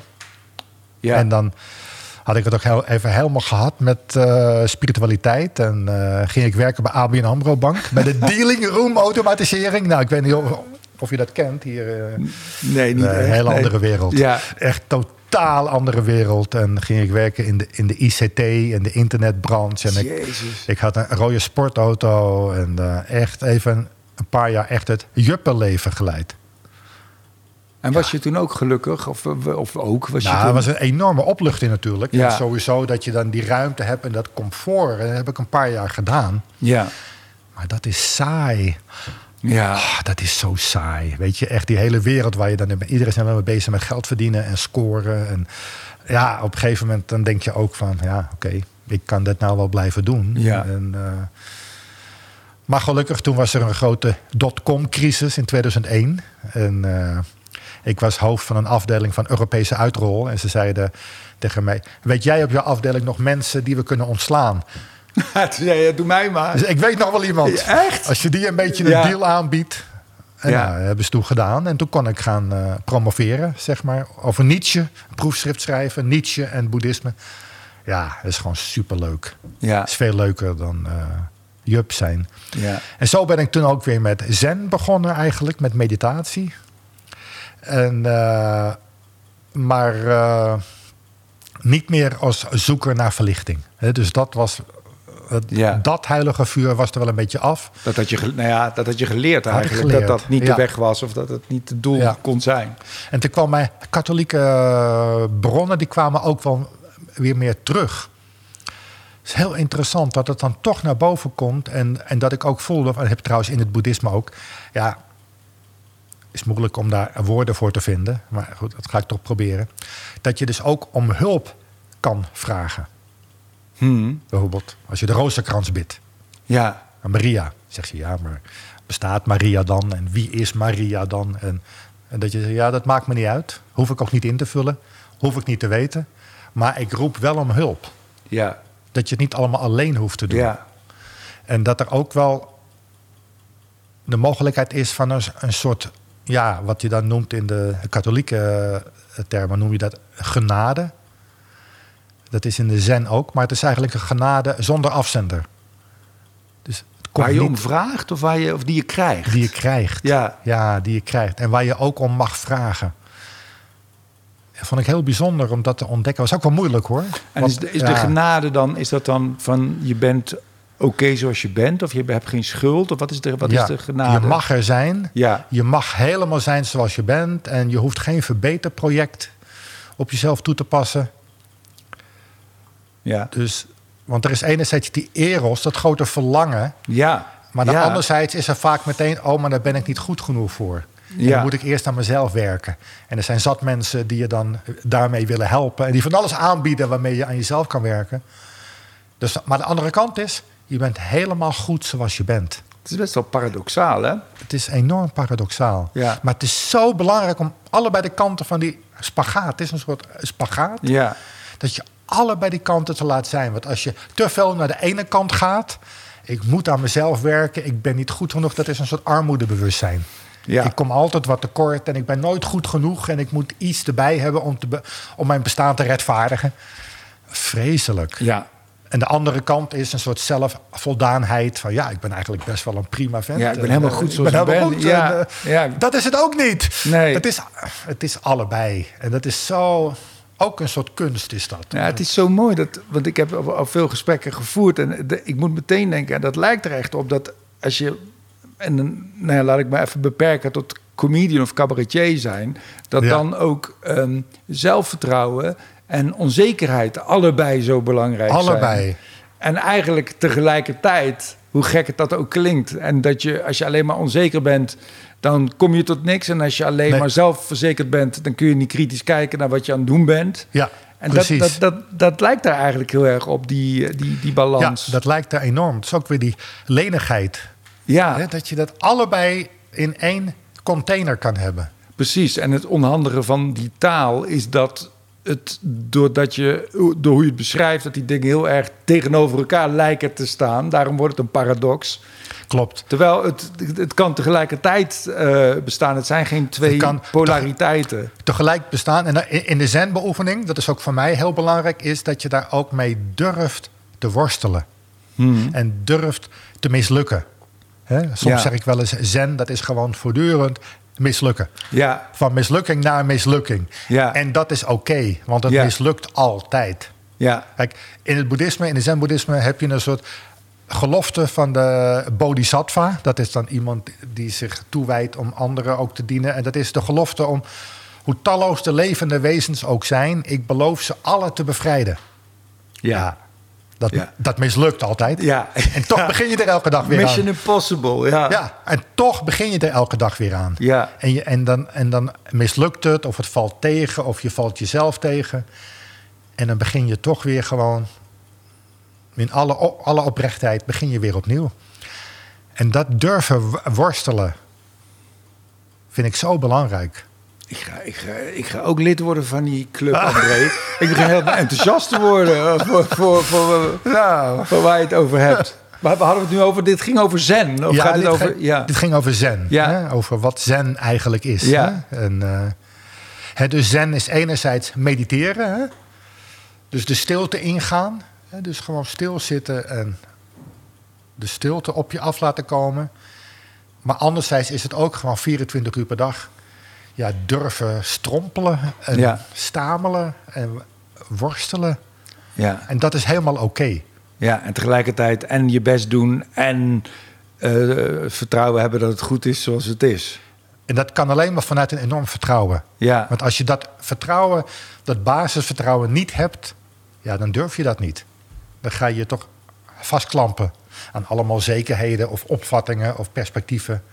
ja. En dan had ik het ook heel, even helemaal gehad met eh, spiritualiteit. En eh, ging ik werken bij ABN AMRO Bank. Bij de dealing room automatisering. Nou, ik weet niet of, of je dat kent hier. eh, nee, niet een hele nee. andere wereld. Ja, Echt totaal andere wereld. En ging ik werken in de, in de ICT en de internetbranche. En ik, Jezus. ik had een rode sportauto. En echt even een paar jaar echt het juppenleven geleid. En was je toen ook gelukkig? Of, of ook? Was Nou, je dat toen... was een enorme opluchting natuurlijk. Ja. En sowieso dat je dan die ruimte hebt en dat comfort. En dat heb ik een paar jaar gedaan. Ja, Maar dat is saai. ja. Ah, dat is zo saai. Weet je, echt die hele wereld waar je dan... Iedereen is alleen maar bezig met geld verdienen en scoren. En ja, op een gegeven moment dan denk je ook van... Ja, oké, ik kan dit nou wel blijven doen. Ja. En, eh, maar gelukkig, toen was er een grote dotcom-crisis in 2001. En eh, ik was hoofd van een afdeling van Europese uitrol. En ze zeiden tegen mij... Weet jij op jouw afdeling nog mensen die we kunnen ontslaan? Toen zei je, doe mij maar. Dus ik weet nog wel iemand. Ja, echt? Als je die een beetje een Ja. deal aanbiedt. En Ja. nou, hebben ze toen gedaan. En toen kon ik gaan eh, promoveren, zeg maar. Over Nietzsche, een proefschrift schrijven. Nietzsche en boeddhisme. Ja, dat is gewoon superleuk. Ja, Dat is veel leuker dan eh Jup zijn. ja. En zo ben ik toen ook weer met zen begonnen eigenlijk. Met meditatie. En, eh, maar eh, niet meer als zoeker naar verlichting. Dus dat was... het- Ja. Dat heilige vuur was er wel een beetje af. Dat had je, nou ja, dat had je geleerd eigenlijk. geleerd, Dat dat niet ja. de weg was of dat het niet het doel Ja. kon zijn. En toen kwam mijn katholieke eh, bronnen, die kwamen ook wel weer meer terug. Het is heel interessant dat het dan toch naar boven komt. En, en dat ik ook voelde, en dat heb ik trouwens in het boeddhisme ook. Ja, is moeilijk om daar woorden voor te vinden. Maar goed, dat ga ik toch proberen. Dat je dus ook om hulp kan vragen. Hmm. Bijvoorbeeld als je de rozenkrans bidt. Ja, aan Maria. Zegt ze, ja, maar bestaat Maria dan? En wie is Maria dan? En, en dat je zegt, ja, dat maakt me niet uit. Hoef ik ook niet in te vullen. Hoef ik niet te weten. Maar ik roep wel om hulp. ja, Dat je het niet allemaal alleen hoeft te doen. ja. En dat er ook wel de mogelijkheid is van een, een soort, ja, wat je dan noemt in de katholieke eh, termen, noem je dat genade. Dat is in de zen ook, maar het is eigenlijk een genade zonder afzender. Dus het komt Waar je niet om vraagt of, waar je, of die je krijgt. die je krijgt. Ja, Ja, die je krijgt. En waar je ook om mag vragen. Dat vond ik heel bijzonder om dat te ontdekken. Was ook wel moeilijk hoor. en Want, is, de, is de genade dan, is dat dan van je bent oké zoals je bent? Of je hebt geen schuld? Of wat is de, wat ja, is de genade? Je mag er zijn. Ja, Je mag helemaal zijn zoals je bent. En je hoeft geen verbeterproject op jezelf toe te passen. ja, Dus, want er is enerzijds die eros, dat grote verlangen. ja. Maar dan ja. anderzijds is er vaak meteen... oh, maar daar ben ik niet goed genoeg voor. En Ja. dan moet ik eerst aan mezelf werken. En er zijn zat mensen die je dan daarmee willen helpen... en die van alles aanbieden waarmee je aan jezelf kan werken. Dus, maar de andere kant is... je bent helemaal goed zoals je bent. Het is best wel paradoxaal, hè? Het is enorm paradoxaal. Ja. Maar het is zo belangrijk om allebei de kanten van die spagaat... het is een soort spagaat... Ja, dat je allebei die kanten te laat zijn. Want als je te veel naar de ene kant gaat... ik moet aan mezelf werken, ik ben niet goed genoeg... dat is een soort armoedebewustzijn. ja. Ik kom altijd wat tekort en ik ben nooit goed genoeg... en ik moet iets erbij hebben om, te be- om mijn bestaan te rechtvaardigen. Vreselijk. ja. En de andere kant is een soort zelfvoldaanheid... van ja, ik ben eigenlijk best wel een prima vent. Ja, ik ben En, helemaal eh, goed ik zoals ben ik helemaal ben. goed. Ja, En, eh, ja. Dat is het ook niet. Nee. Het is, het is allebei. En dat is zo... Ook een soort kunst is dat. Ja, het is zo mooi, dat, want ik heb al, veel gesprekken gevoerd en de- ik moet meteen denken, en dat lijkt er echt op dat als je, en dan, nou ja, laat ik me even beperken tot comedian of cabaretier zijn, dat Ja. dan ook ehm, zelfvertrouwen en onzekerheid allebei zo belangrijk zijn. Allebei. En eigenlijk tegelijkertijd, hoe gek het dat ook klinkt, en dat je als je alleen maar onzeker bent, dan kom je tot niks. En als je alleen Nee. maar zelfverzekerd bent, dan kun je niet kritisch kijken naar wat je aan het doen bent. Ja, En dat, dat, dat, dat lijkt daar eigenlijk heel erg op, die, die, die balans. ja, dat lijkt daar enorm. Het is ook weer die lenigheid. ja. Hè? Dat je dat allebei in één container kan hebben. Precies, en het onhandige van die taal is dat het, doordat je, door hoe je het beschrijft, dat die dingen heel erg tegenover elkaar lijken te staan. Daarom wordt het een paradox. Klopt. Terwijl het, het kan tegelijkertijd eh, bestaan. Het zijn geen twee polariteiten. Tegelijk bestaan. En in de zenbeoefening, dat is ook voor mij heel belangrijk, is dat je daar ook mee durft te worstelen. En durft te mislukken. Soms Ja. zeg ik wel eens, zen, dat is gewoon voortdurend mislukken. Ja, Van mislukking naar mislukking. Ja. En dat is oké, want het Ja. mislukt altijd. ja, Kijk, in het boeddhisme, in het zen-boeddhisme heb je een soort gelofte van de bodhisattva. Dat is dan iemand die zich toewijdt om anderen ook te dienen. En dat is de gelofte om, hoe talloos de levende wezens ook zijn, ik beloof ze alle te bevrijden. ja. Dat, Ja. dat mislukt altijd. Ja. En toch Ja. begin je er elke dag weer Mission aan. Impossible, ja. Ja, en toch begin je er elke dag weer aan. Ja. En, je, en, dan, en dan mislukt het, of het valt tegen, of je valt jezelf tegen. En dan begin je toch weer gewoon, in alle, alle oprechtheid, begin je weer opnieuw. En dat durven worstelen, vind ik zo belangrijk. Ik ga, ik, ga, ik ga ook lid worden van die club, André. ik begin heel enthousiast te worden eh, voor, voor, voor, Nou, voor waar je het over hebt. Maar we hadden het nu over, dit ging over zen. Of gaat het dit, over, ging, ja. dit ging over zen. Ja. Hè? Over wat zen eigenlijk is. Ja. Hè? En, eh, hè, dus zen is enerzijds mediteren. Hè? Dus de stilte ingaan. Hè? Dus gewoon stilzitten en de stilte op je af laten komen. Maar anderzijds is het ook gewoon 24 uur per dag. Ja, durven strompelen en Ja. stamelen en worstelen. Ja, En dat is helemaal oké. ja, en tegelijkertijd en je best doen en eh, vertrouwen hebben dat het goed is zoals het is. En dat kan alleen maar vanuit een enorm vertrouwen. Ja, Want als je dat vertrouwen, dat basisvertrouwen niet hebt, ja, dan durf je dat niet. Dan ga je je toch vastklampen aan allemaal zekerheden of opvattingen of perspectieven.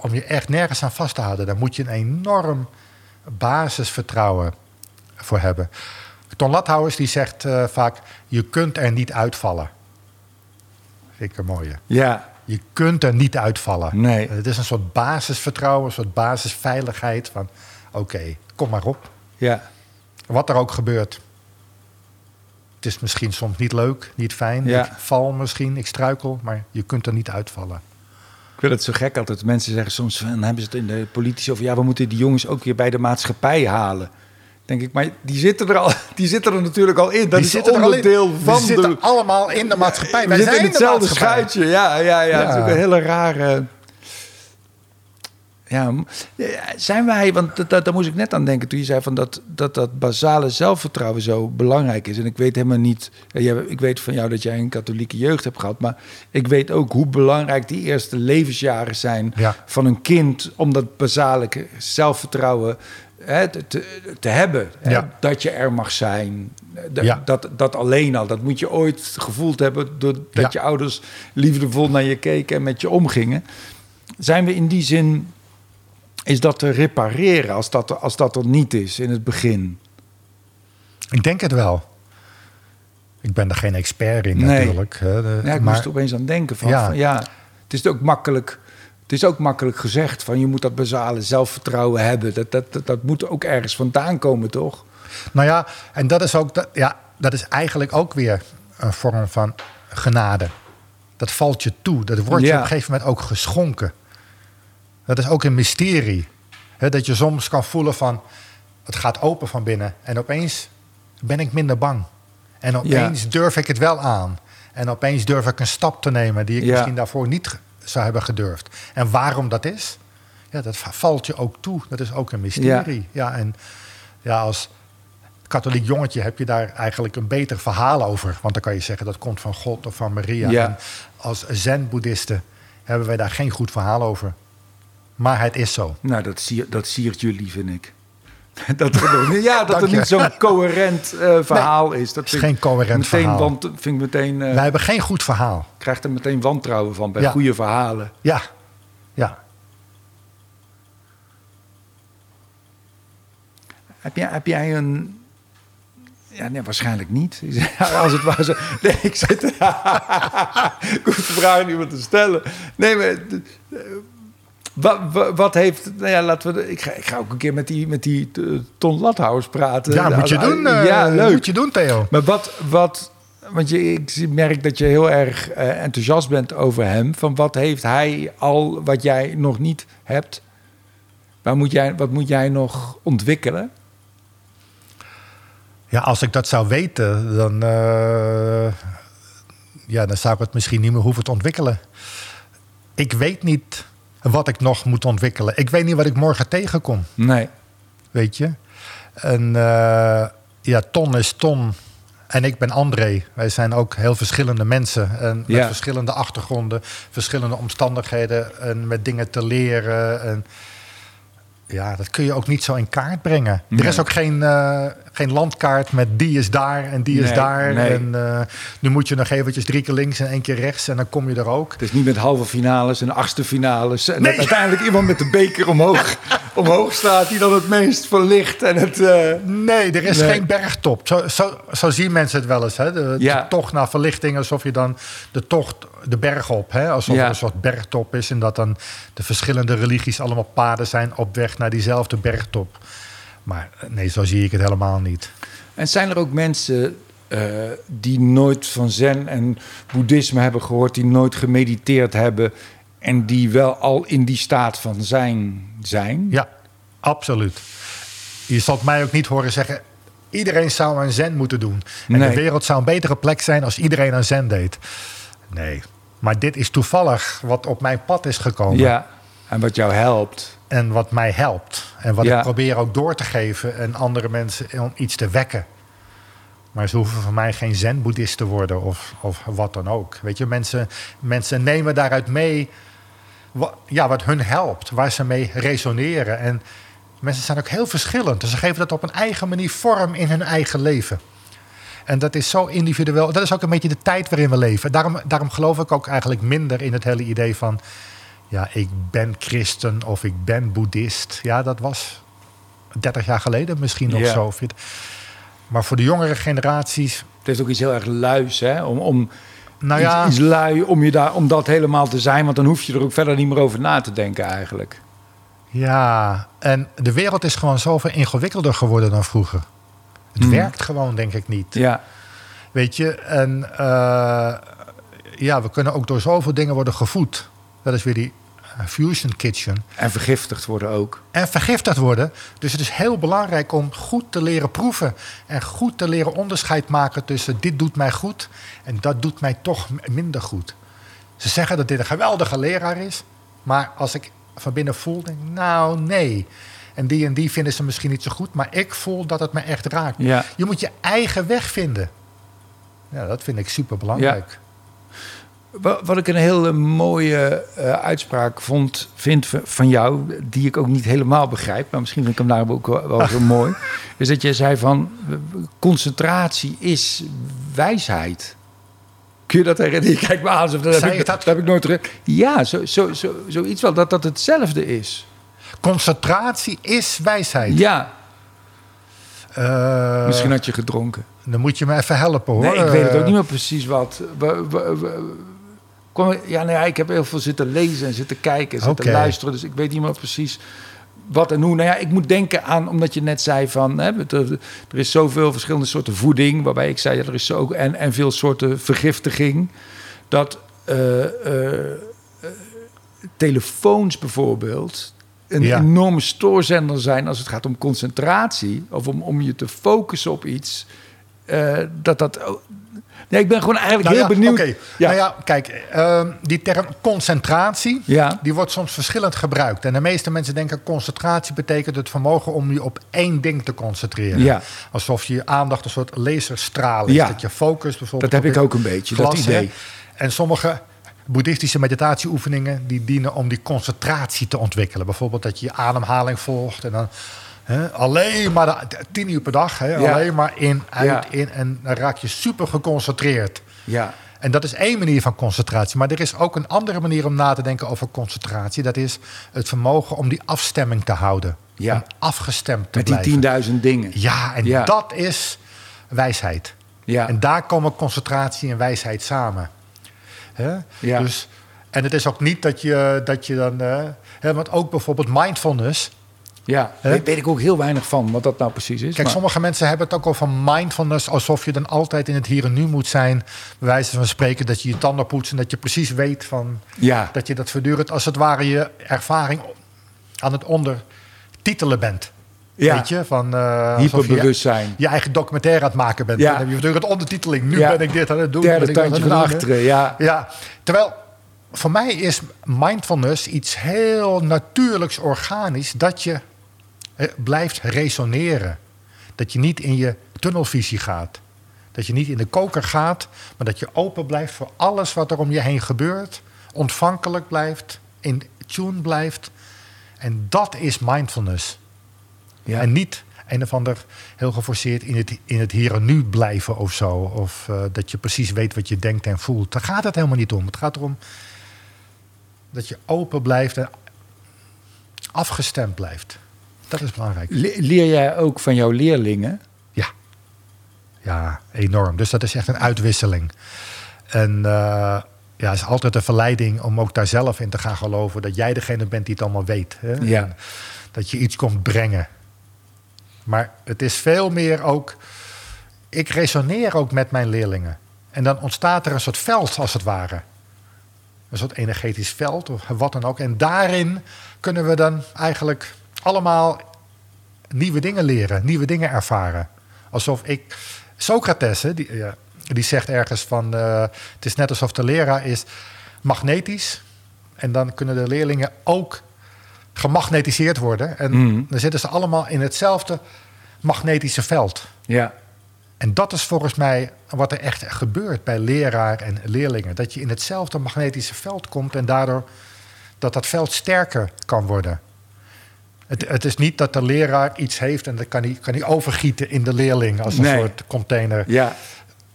Om je echt nergens aan vast te houden, daar moet je een enorm basisvertrouwen voor hebben. Ton Lathouwers die zegt eh, vaak, je kunt er niet uitvallen. Vind ik een mooie. ja, Je kunt er niet uitvallen. Nee. Het is een soort basisvertrouwen, een soort basisveiligheid van... oké, kom maar op. ja, Wat er ook gebeurt. Het is misschien soms niet leuk, niet fijn. Ja. Ik val misschien, ik struikel, maar je kunt er niet uitvallen. Ik vind het zo gek altijd. Mensen zeggen soms, dan hebben ze het in de politici over... ja, we moeten die jongens ook weer bij de maatschappij halen. Denk ik, maar die zitten er, al, die zitten er natuurlijk al in. Dat Die is zitten er al in. onderdeel We van zitten de... allemaal in de maatschappij. Wij zitten zijn in hetzelfde schuitje. Ja, ja, ja. Het is ook een hele rare... Ja, ja, zijn wij, want dat, dat, daar moest ik net aan denken toen je zei van dat, dat dat basale zelfvertrouwen zo belangrijk is. En ik weet helemaal niet, eh, ik weet van jou dat jij een katholieke jeugd hebt gehad, maar ik weet ook hoe belangrijk die eerste levensjaren zijn Ja. van een kind om dat basale zelfvertrouwen hè, te, te, hebben. Hè, Ja. Dat je er mag zijn. Dat, Ja. dat, dat alleen al, dat moet je ooit gevoeld hebben doordat je ouders liefdevol naar je keken en met je omgingen. Zijn we in die zin, is dat te repareren als dat, als dat er niet is in het begin? Ik denk het wel. Ik ben er geen expert in Nee. natuurlijk. hè. De- Ja, ik maar moest er opeens aan denken van, Ja. van, ja, het is ook makkelijk. Het is ook makkelijk gezegd van je moet dat basale zelfvertrouwen hebben. Dat, dat, dat, dat moet ook ergens vandaan komen, toch? Nou ja, en dat is ook, dat, ja, dat is eigenlijk ook weer een vorm van genade. Dat valt je toe. Dat wordt je op een gegeven moment ook geschonken. Dat is ook een mysterie. Dat je soms kan voelen van, het gaat open van binnen. En opeens ben ik minder bang. En opeens durf ik het wel aan. En opeens durf ik een stap te nemen die ik Ja. misschien daarvoor niet zou hebben gedurfd. En waarom dat is, ja, dat va- valt je ook toe. Dat is ook een mysterie. Ja, en ja, als katholiek jongetje heb je daar eigenlijk een beter verhaal over. Want dan kan je zeggen dat komt van God of van Maria. Ja. En als zen-boeddhisten hebben wij daar geen goed verhaal over. Maar het is zo. Nou, dat, sier, dat siert jullie, vind ik. Dat er, ja, dat er niet zo'n coherent eh, verhaal is. Dat is geen coherent meteen verhaal. Want, vind ik meteen, eh Wij hebben geen goed verhaal. krijgt er meteen wantrouwen van bij Ja. goede verhalen. Ja, ja. Heb jij, heb jij een... Ja, nee, waarschijnlijk niet. Als het zo... Nee, ik zit... ik hoef de vraag niet meer te stellen. Nee, maar... eh, Wat, wat, heeft... Nou ja, laten we... Ik ga, ik ga ook een keer met die, met die eh, Ton Lathouwers praten. Ja, moet je doen. eh, ja, leuk. Moet je doen, Theo. Maar wat, wat want je, ik merk dat je heel erg eh, enthousiast bent over hem. Van wat heeft hij al wat jij nog niet hebt? Waar moet jij, wat moet jij nog ontwikkelen? Ja, als ik dat zou weten, dan, eh, ja, dan zou ik het misschien niet meer hoeven te ontwikkelen. Ik weet niet wat ik nog moet ontwikkelen. Ik weet niet wat ik morgen tegenkom, Nee. weet je. En eh, ja, Ton is Ton en ik ben André. Wij zijn ook heel verschillende mensen. En met verschillende achtergronden, verschillende omstandigheden en met dingen te leren. En ja, dat kun je ook niet zo in kaart brengen. Er is ook geen, eh, geen landkaart met die is daar en die is daar. nee. En eh, nu moet je nog eventjes drie keer links en één keer rechts en dan kom je er ook. Het is niet met halve finales en achtste finales. En Nee. uiteindelijk iemand met de beker omhoog, omhoog staat... die dan het meest verlicht en het... eh, Nee, er is geen bergtop. Zo, zo, zo zien mensen het wel eens. Hè? De, Ja. de tocht naar verlichting, alsof je dan de tocht de berg op, hè? alsof Ja. er een soort bergtop is en dat dan de verschillende religies allemaal paden zijn op weg naar diezelfde bergtop. Maar nee, zo zie ik het helemaal niet. En zijn er ook mensen eh, die nooit van zen en boeddhisme hebben gehoord... die nooit gemediteerd hebben... en die wel al in die staat van zijn zijn? Ja, absoluut. Je zult mij ook niet horen zeggen. Iedereen zou aan zen moeten doen. En Nee. de wereld zou een betere plek zijn als iedereen aan zen deed. Nee, maar dit is toevallig wat op mijn pad is gekomen. Ja, en wat jou helpt. En wat mij helpt. En wat Ja. ik probeer ook door te geven en andere mensen om iets te wekken. Maar ze hoeven van mij geen zen-boeddhist te worden of, of wat dan ook. Weet je, mensen, mensen nemen daaruit mee wat, ja, wat hun helpt, waar ze mee resoneren. En mensen zijn ook heel verschillend. Dus ze geven dat op een eigen manier vorm in hun eigen leven. En dat is zo individueel. Dat is ook een beetje de tijd waarin we leven. Daarom, daarom geloof ik ook eigenlijk minder in het hele idee van... ja, ik ben christen of ik ben boeddhist. Ja, dat was 30 jaar geleden misschien nog zo. Maar voor de jongere generaties... Het heeft ook iets heel erg luis, hè? Om, om Nou iets, ja, iets lui, om, je daar, om dat helemaal te zijn. Want dan hoef je er ook verder niet meer over na te denken eigenlijk. ja, en de wereld is gewoon zoveel ingewikkelder geworden dan vroeger. Het Hmm. werkt gewoon, denk ik niet. Ja, Weet je, en eh, ja, we kunnen ook door zoveel dingen worden gevoed. Dat is weer die Fusion Kitchen. en vergiftigd worden ook. En vergiftigd worden. Dus het is heel belangrijk om goed te leren proeven. En goed te leren onderscheid maken tussen dit doet mij goed en dat doet mij toch minder goed. Ze zeggen dat dit een geweldige leraar is. Maar als ik van binnen voel, denk ik, nou nee. En die en die vinden ze misschien niet zo goed. Maar ik voel dat het me echt raakt. Ja. Je moet je eigen weg vinden. Ja, dat vind ik super belangrijk. Wa- Wat ik een hele mooie eh, uitspraak vond, vind van jou, die ik ook niet helemaal begrijp, maar misschien vind ik hem daarom ook wel, wel zo mooi, is dat je zei van concentratie is wijsheid. Kun je dat herinneren? Je kijkt me aan dat, heb ik, dat? heb ik nooit terug. Ja, zo, zo, zo, zoiets wel, dat dat hetzelfde is. Concentratie is wijsheid. Ja, Eh, misschien had je gedronken. Dan moet je me even helpen hoor. Nee, ik weet het ook Eh, niet meer precies wat. We, we, we- ja, nee, ik heb heel veel zitten lezen en zitten kijken en zitten luisteren. Dus ik weet niet meer precies wat en hoe. Nou ja, ik moet denken aan, omdat je net zei van... Hè, er, er is zoveel verschillende soorten voeding. Waarbij ik zei, ja, er is zo ook... En, en veel soorten vergiftiging. Dat eh, eh, telefoons bijvoorbeeld... een Ja. enorme stoorzender zijn als het gaat om concentratie... of om, om je te focussen op iets... eh, dat dat... Nee, ik ben gewoon eigenlijk nou heel ja, benieuwd. oké. Ja. Nou ja, kijk, ehm, die term concentratie, Ja. die wordt soms verschillend gebruikt. En de meeste mensen denken concentratie betekent het vermogen om je op één ding te concentreren. Ja. Alsof je aandacht een soort laserstraal is. Dat je focus bijvoorbeeld Dat heb ik ook een beetje, dat glas, hè. idee. En sommigen boeddhistische meditatieoefeningen die dienen om die concentratie te ontwikkelen. Bijvoorbeeld dat je je ademhaling volgt en dan alleen maar de, tien uur per dag, Ja. alleen maar in, uit, Ja. in. En dan raak je super geconcentreerd. Ja. En dat is één manier van concentratie. Maar er is ook een andere manier om na te denken over concentratie. Dat is het vermogen om die afstemming te houden. Ja. Om afgestemd te Met die blijven. 10.000 dingen. Ja, en Ja. dat is wijsheid. Ja. En daar komen concentratie en wijsheid samen. Ja. Dus, en het is ook niet dat je, dat je dan... eh, want ook bijvoorbeeld mindfulness... Ja, Hè? weet, ik ook heel weinig van wat dat nou precies is. Kijk, maar- sommige mensen hebben het ook al van mindfulness... alsof je dan altijd in het hier en nu moet zijn. Bij wijze van spreken dat je je tanden poetst... en dat je precies weet van... Ja. dat je dat voortdurend als het ware je ervaring aan het ondertitelen bent. Ja. Weet je, van... eh, alsof je Hyperbewustzijn. Je eigen documentaire aan het maken bent. Ja. Dan heb je voortdurend ondertiteling. Nu Ja. ben ik dit aan het doen. Derde ben tandje van achteren, ja. Ja, terwijl voor mij is mindfulness iets heel natuurlijks, organisch, dat je blijft resoneren. Dat je niet in je tunnelvisie gaat. Dat je niet in de koker gaat, maar dat je open blijft voor alles wat er om je heen gebeurt. Ontvankelijk blijft, in tune blijft. En dat is mindfulness. Ja. En niet een of ander heel geforceerd in het, in het hier en nu blijven of zo. Of eh, dat je precies weet wat je denkt en voelt. Daar gaat het helemaal niet om. Het gaat erom dat je open blijft en afgestemd blijft. Dat is belangrijk. Le- Leer jij ook van jouw leerlingen? Ja. Ja, enorm. Dus dat is echt een uitwisseling. En eh, ja, het is altijd een verleiding om ook daar zelf in te gaan geloven. Dat jij degene bent die het allemaal weet. Hè? Ja. En Dat je iets komt brengen. Maar het is veel meer ook... Ik resoneer ook met mijn leerlingen. En dan ontstaat er een soort veld, als het ware. Een soort energetisch veld, of wat dan ook. En daarin kunnen we dan eigenlijk allemaal nieuwe dingen leren, nieuwe dingen ervaren. Alsof ik. Socrates, hè, die, die zegt ergens van. eh, het is net alsof de leraar is magnetisch. En dan kunnen de leerlingen ook gemagnetiseerd worden. En Mhm. dan zitten ze allemaal in hetzelfde magnetische veld. Ja. En dat is volgens mij wat er echt gebeurt bij leraar en leerlingen. Dat je in hetzelfde magnetische veld komt en daardoor dat dat veld sterker kan worden. Het, het is niet dat de leraar iets heeft en dat kan hij, kan hij overgieten in de leerling als een Nee. soort container. Ja.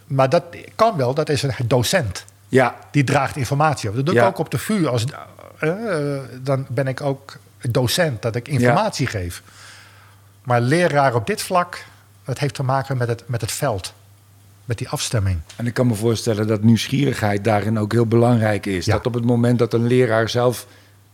Maar dat kan wel, dat is een docent. Ja. Die draagt informatie op. Dat doe ik Ja. ook op de VU. Als, eh, dan ben ik ook docent, dat ik informatie geef. Maar leraar op dit vlak, dat heeft te maken met het, met het veld. Met die afstemming. En ik kan me voorstellen dat nieuwsgierigheid daarin ook heel belangrijk is. Ja. Dat op het moment dat een leraar zelf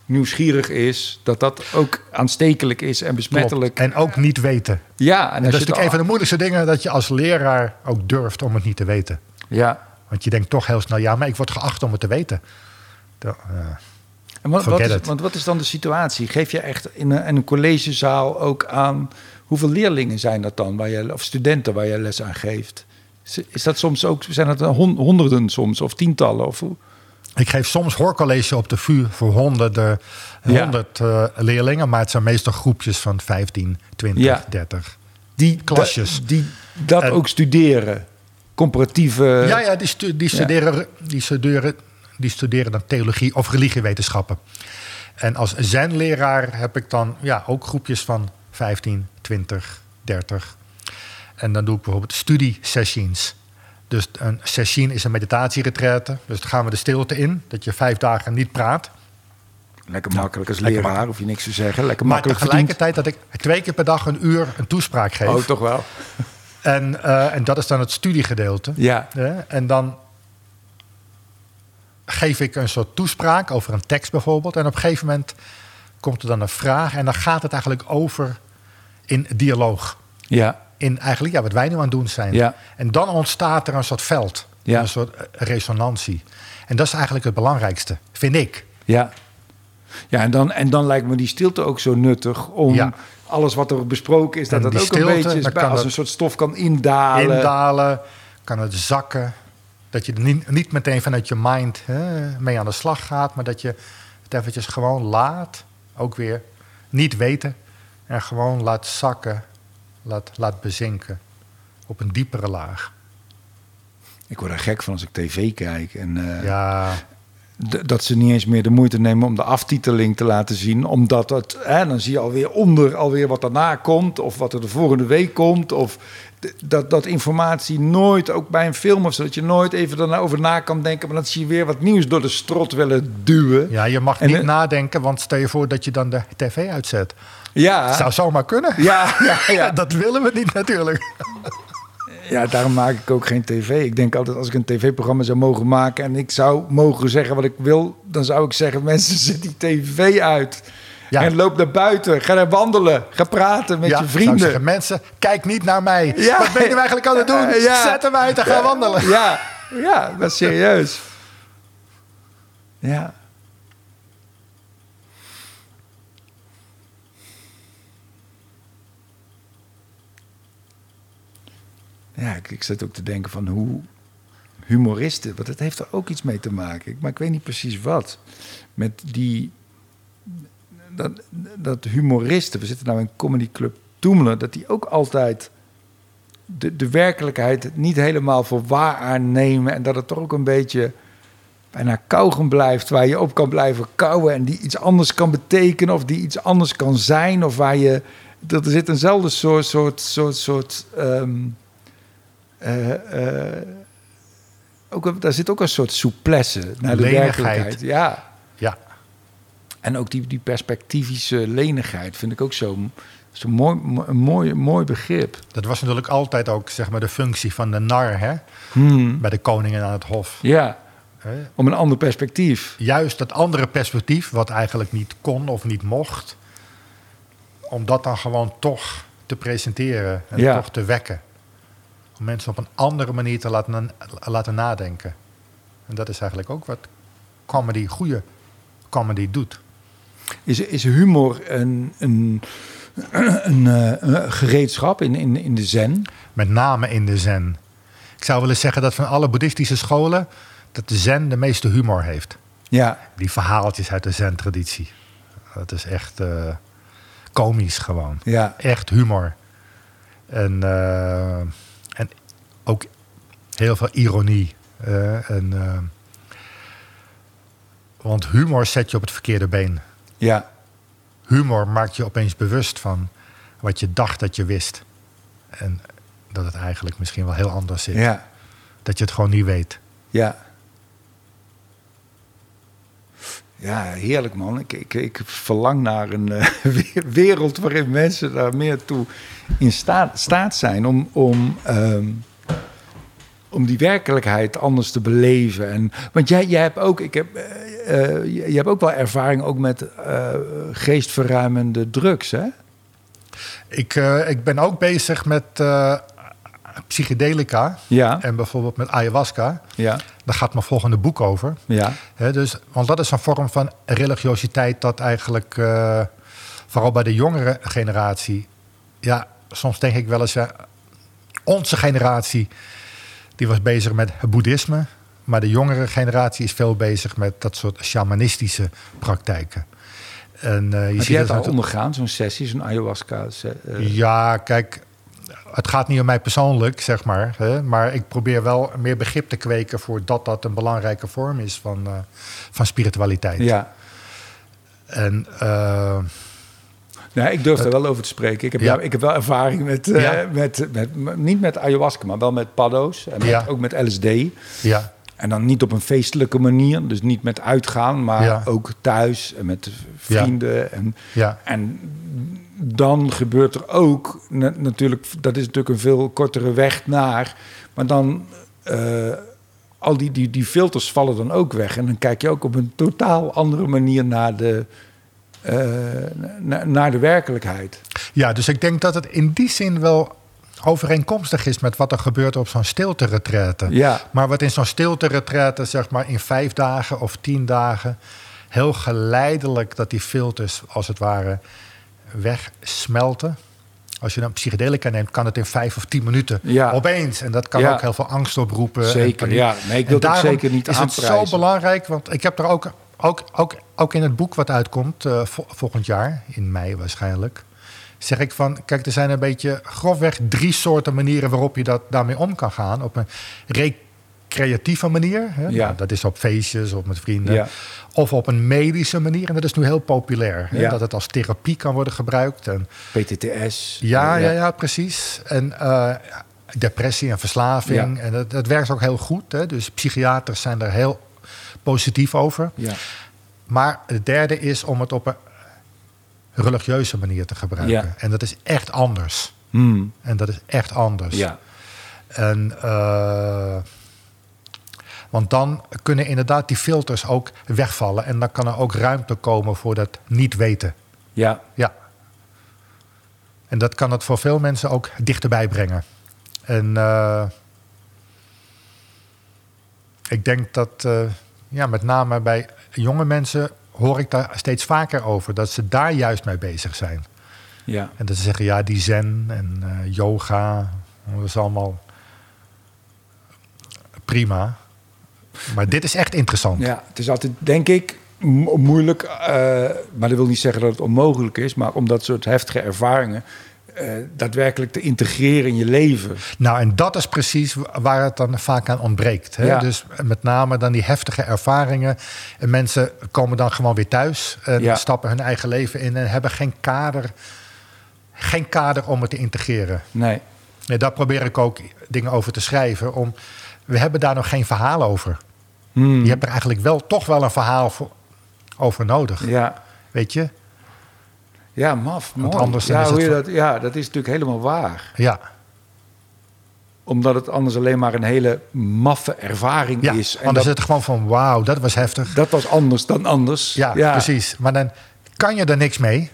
nieuwsgierig is, dat dat ook aanstekelijk is en besmettelijk. Klopt. En ook niet weten. Ja, en, dat is natuurlijk een van de moeilijkste dingen dat je als leraar ook durft om het niet te weten. Ja. Want je denkt toch heel snel, ja, maar ik word geacht om het te weten. Da- eh, En wat, is, want wat is dan de situatie? Geef je echt in een, in een collegezaal ook aan hoeveel leerlingen zijn dat dan, waar je, of studenten waar je les aan geeft? Is, dat soms ook, zijn dat hon- honderden soms of tientallen? Of hoe? Ik geef soms hoorcollege op de VU voor honderden, Ja. honderd eh, leerlingen. Maar het zijn meestal groepjes van 15, 20, Ja. 30. Die Klasjes. da- die dat En- ook studeren. Comparatieve. ja, ja, die, stu- die, studeren, die, studeren, die studeren dan theologie of religiewetenschappen. En als zenleraar heb ik dan ja, ook groepjes van 15, 20, 30. En dan doe ik bijvoorbeeld studiesessions. Dus een session is een meditatieretraite. Dus dan gaan we de stilte in, dat je vijf dagen niet praat. Lekker makkelijk als lekker leraar, hoef je niks te zeggen. Lekker Maar makkelijk verdiend. tegelijkertijd dat ik twee keer per dag een uur een toespraak geef. Oh, toch wel? En, eh, en dat is dan het studiegedeelte. Ja. En dan geef ik een soort toespraak over een tekst bijvoorbeeld. En op een gegeven moment komt er dan een vraag. En dan gaat het eigenlijk over in dialoog. Ja. In eigenlijk ja, wat wij nu aan het doen zijn. Ja. En dan ontstaat er een soort veld. Ja. Een soort eh, resonantie. En dat is eigenlijk het belangrijkste, vind ik. Ja. Ja, en dan, en dan lijkt me die stilte ook zo nuttig om Ja. alles wat er besproken is, dat En dat ook stilte, een beetje is bij- als een soort stof kan indalen. Indalen, kan het zakken. Dat je niet, niet meteen vanuit je mind hè, mee aan de slag gaat, maar dat je het eventjes gewoon laat. Ook weer niet weten. En gewoon laat zakken, laat, laat bezinken. Op een diepere laag. Ik word er gek van als ik tv kijk. En, eh, Ja, dat ze niet eens meer de moeite nemen om de aftiteling te laten zien. Omdat het, hè, dan zie je alweer onder alweer wat daarna komt. Of wat er de volgende week komt. Of dat, dat informatie nooit, ook bij een film of zo, dat je nooit even daarover na kan denken. Maar dat zie je weer wat nieuws door de strot willen duwen. Ja, je mag En, niet nadenken, want stel je voor dat je dan de tv uitzet. Ja, Zou zomaar kunnen. ja, ja, ja. Dat willen we niet natuurlijk. Ja, daarom maak ik ook geen tv. Ik denk altijd, als ik een tv-programma zou mogen maken... en ik zou mogen zeggen wat ik wil... dan zou ik zeggen, mensen, zet die tv uit. Ja. En loop naar buiten. Ga naar wandelen. Ga praten met Ja, je vrienden. zeggen, mensen, kijk niet naar mij. Ja. Wat ben je eigenlijk aan het doen? Ja. Zet hem uit en ga wandelen. Ja, ja, dat is serieus. Ja. Ja, ik, ik zit ook te denken van hoe humoristen, want het heeft er ook iets mee te maken. Maar ik weet niet precies wat. Met die dat, dat humoristen, we zitten nou in Comedy Club Toemelen, dat die ook altijd de, de werkelijkheid niet helemaal voor waar aannemen. En dat het toch ook een beetje bijna kauwgom blijft, waar je op kan blijven kauwen en die iets anders kan betekenen of die iets anders kan zijn. Of waar je. Dat er zit eenzelfde soort, soort, soort, soort ehm, eh, ook, daar zit ook een soort souplesse naar de Lenigheid. werkelijkheid. Ja. Ja, En ook die, die perspectivische lenigheid vind ik ook zo, zo mooi, mooi, mooi begrip. dat was natuurlijk altijd ook zeg maar, de functie van de nar hè? Hmm. bij de koningen aan het hof. Ja, om een ander perspectief. Juist dat andere perspectief, wat eigenlijk niet kon of niet mocht, om dat dan gewoon toch te presenteren en Ja. toch te wekken. Om mensen op een andere manier te laten, laten nadenken. En dat is eigenlijk ook wat comedy, goede comedy doet. Is, is humor een, een, een, eh, een gereedschap in, in, in de zen? Met name in de zen. Ik zou willen zeggen dat van alle boeddhistische scholen... dat de zen de meeste humor heeft. Ja, Die verhaaltjes uit de zen-traditie. Dat is echt eh, komisch gewoon. ja, Echt humor. En, eh, en ook heel veel ironie. eh, en, eh, want humor zet je op het verkeerde been. ja, Humor maakt je opeens bewust van wat je dacht dat je wist. En dat het eigenlijk misschien wel heel anders zit. ja, Dat je het gewoon niet weet. ja. Ja, heerlijk man. Ik, ik, ik verlang naar een eh, we- wereld waarin mensen daar meer toe in staat, staat zijn om, om, ehm, om die werkelijkheid anders te beleven. En, want jij, jij hebt ook, ik heb, eh, je hebt ook wel ervaring ook met eh, geestverruimende drugs, hè? Ik, ik ben ook bezig met psychedelica. Ja, En bijvoorbeeld met ayahuasca. ja, Daar gaat mijn volgende boek over. ja, Hè, dus, want dat is een vorm van religiositeit dat eigenlijk, vooral bij de jongere generatie, ja, soms denk ik wel eens, ja, onze generatie, die was bezig met het boeddhisme, maar de jongere generatie is veel bezig met dat soort shamanistische praktijken. En, eh, je ziet jij het al ondergaan, zo'n sessie, zo'n ayahuasca? se- eh, Ja, kijk, het gaat niet om mij persoonlijk, zeg maar. Hè, maar ik probeer wel meer begrip te kweken voor dat dat een belangrijke vorm is van, eh, van spiritualiteit. ja. En eh, Nee, ik durf er wel over te spreken. Ik heb, Ja. ik heb wel ervaring met, eh, met, met, niet met ayahuasca, maar wel met paddo's. En met, ook met LSD. ja, En dan niet op een feestelijke manier. Dus niet met uitgaan, maar Ja. ook thuis en met vrienden. En, ja, en dan gebeurt er ook na- natuurlijk, dat is natuurlijk een veel kortere weg naar. Maar dan, eh, al die, die, die filters vallen dan ook weg. En dan kijk je ook op een totaal andere manier naar de, eh, na- naar de werkelijkheid. ja, dus ik denk dat het in die zin wel overeenkomstig is met wat er gebeurt op zo'n stilte-retraite. Ja, Maar wat in zo'n stilte-retraite, zeg maar in vijf dagen of tien dagen, heel geleidelijk dat die filters als het ware wegsmelten. Als je dan psychedelica neemt, kan het in vijf of tien minuten Ja. opeens. En dat kan Ja. ook heel veel angst oproepen. en Zeker, ja. Nee, ik wil daarom zeker niet is het zo belangrijk, want ik heb er ook, ook, ook, ook in het boek wat uitkomt eh, vo- volgend jaar, in mei waarschijnlijk, zeg ik van, kijk, er zijn een beetje grofweg drie soorten manieren waarop je dat daarmee om kan gaan. Op een creatieve manier. Hè? Ja. Nou, dat is op feestjes of met vrienden. Ja. Of op een medische manier. En dat is nu heel populair. Hè? Ja. Dat het als therapie kan worden gebruikt. En, PTTS. ja, ja, ja, precies. En eh, depressie en verslaving. En dat, dat werkt ook heel goed. Hè? Dus psychiaters zijn er heel positief over. Ja. Maar het derde is om het op een religieuze manier te gebruiken. Ja. En dat is echt anders. Hmm. En dat is echt anders. Ja. En, eh, want dan kunnen inderdaad die filters ook wegvallen. En dan kan er ook ruimte komen voor dat niet weten. Ja. Ja. En dat kan het voor veel mensen ook dichterbij brengen. En eh, ik denk dat, eh, ja, met name bij jonge mensen hoor ik daar steeds vaker over. Dat ze daar juist mee bezig zijn. Ja. En dat ze zeggen, ja, die zen en eh, yoga, dat is allemaal prima. Maar dit is echt interessant. Ja, het is altijd, denk ik, mo- moeilijk. eh, maar dat wil niet zeggen dat het onmogelijk is. Maar om dat soort heftige ervaringen eh, daadwerkelijk te integreren in je leven. Nou, en dat is precies waar het dan vaak aan ontbreekt. Hè? Ja. Dus met name dan die heftige ervaringen. En mensen komen dan gewoon weer thuis en Ja. stappen hun eigen leven in en hebben geen kader, geen kader om het te integreren. Nee. Nee, daar probeer ik ook dingen over te schrijven. Om, we hebben daar nog geen verhaal over. Hmm. Je hebt er eigenlijk wel toch wel een verhaal voor, over nodig. Ja. Weet je? Ja, maf. Want Mooi. anders dan ja, hoe je dat, ja, dat is natuurlijk helemaal waar. Ja. Omdat het anders alleen maar een hele maffe ervaring ja. is. En Want dan dat, zit het gewoon van wauw, dat was heftig. dat was anders dan anders. Ja, precies. Maar dan kan je er niks mee.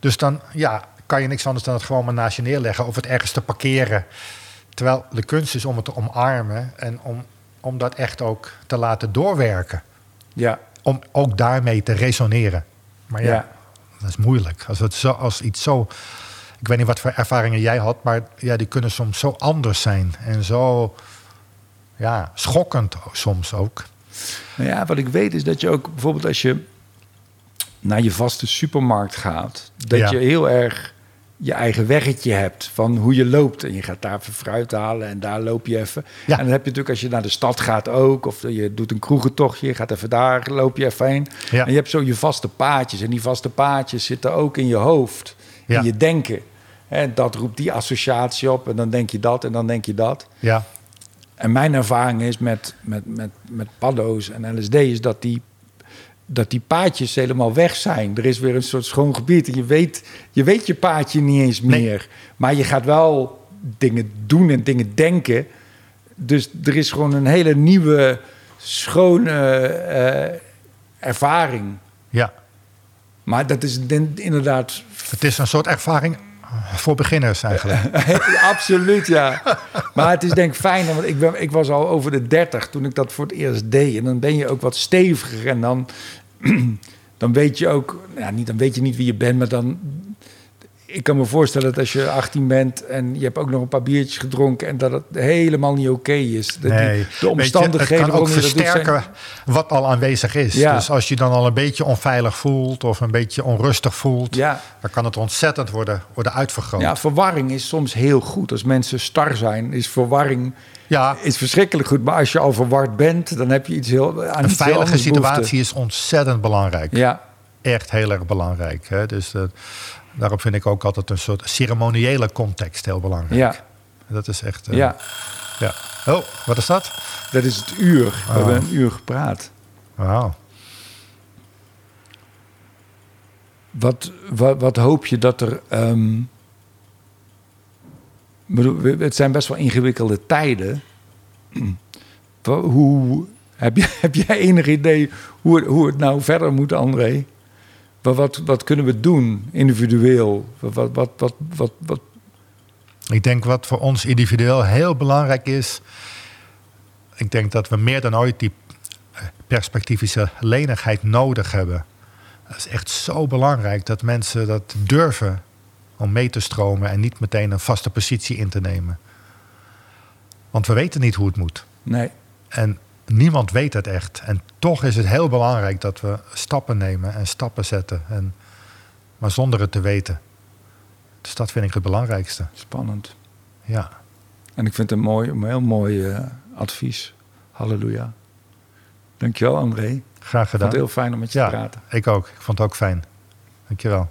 Dus dan ja, kan je niks anders dan het gewoon maar naast je neerleggen of het ergens te parkeren. Terwijl de kunst is om het te omarmen en om, om dat echt ook te laten doorwerken. Ja. Om ook daarmee te resoneren. Maar ja, Ja. Dat is moeilijk. Als, het zo, als iets zo. Ik weet niet wat voor ervaringen jij had, maar ja, die kunnen soms zo anders zijn. En zo ja, schokkend soms ook. Nou ja, wat ik weet is dat je ook bijvoorbeeld als je naar je vaste supermarkt gaat, dat Ja. je heel erg je eigen weggetje hebt van hoe je loopt. En je gaat daar even fruit halen en daar loop je even. Ja. En dan heb je natuurlijk als je naar de stad gaat ook, of je doet een kroegentochtje, je gaat even daar, loop je even heen. Ja. En je hebt zo je vaste paadjes. En die vaste paadjes zitten ook in je hoofd, Ja. in je denken. En dat roept die associatie op en dan denk je dat en dan denk je dat. Ja, En mijn ervaring is met, met, met, met paddo's en LSD is dat die, dat die paadjes helemaal weg zijn. Er is weer een soort schoon gebied en je weet je, weet je paadje niet eens Nee. meer. Maar je gaat wel dingen doen en dingen denken. Dus er is gewoon een hele nieuwe, schone eh, ervaring. ja. Maar dat is in- inderdaad Het is een soort ervaring voor beginners eigenlijk. Absoluut, ja. Maar het is denk ik fijn, want ik, ben, ik was al over de 30 toen ik dat voor het eerst deed. En dan ben je ook wat steviger en dan, dan weet je ook, ja, niet, dan weet je niet wie je bent, maar dan. Ik kan me voorstellen dat als je 18 bent en je hebt ook nog een paar biertjes gedronken en dat het helemaal niet oké is. Dat die- Nee, de Weet je, omstandigheden het kan ook je dat zijn- versterken wat al aanwezig is. Ja. Dus als je dan al een beetje onveilig voelt of een beetje onrustig voelt, Ja. dan kan het ontzettend worden, worden uitvergroot. Ja, verwarring is soms heel goed. Als mensen star zijn, is verwarring Ja, is verschrikkelijk goed. Maar als je al verward bent, dan heb je iets heel aan een iets veilige situatie behoefte. is ontzettend belangrijk. Ja, Echt heel erg belangrijk. Hè? Dus eh, daarom vind ik ook altijd een soort ceremoniële context heel belangrijk. ja, Dat is echt. eh, ja. ja. Oh, wat is dat? Dat is het uur. We Oh. hebben een uur gepraat. Wauw. Wat, wat, wat hoop je dat er... ehm, bedoel, het zijn best wel ingewikkelde tijden. Hoe, heb, je, heb jij enig idee hoe het, hoe het nou verder moet, André? Wat, wat, wat kunnen we doen individueel? Wat, wat, wat, wat, wat, Ik denk wat voor ons individueel heel belangrijk is. Ik denk dat we meer dan ooit die eh, perspectivische lenigheid nodig hebben. Dat is echt zo belangrijk dat mensen dat durven om mee te stromen en niet meteen een vaste positie in te nemen. Want we weten niet hoe het moet. nee, En niemand weet het echt. En toch is het heel belangrijk dat we stappen nemen en stappen zetten. En, maar zonder het te weten. Dus dat vind ik het belangrijkste. spannend. Ja. En ik vind het een, mooi, een heel mooi eh, advies. Halleluja. Dankjewel, André. Graag Ik vond gedaan. het heel fijn om met je ja, te praten. ik ook. Ik vond het ook fijn. Dankjewel.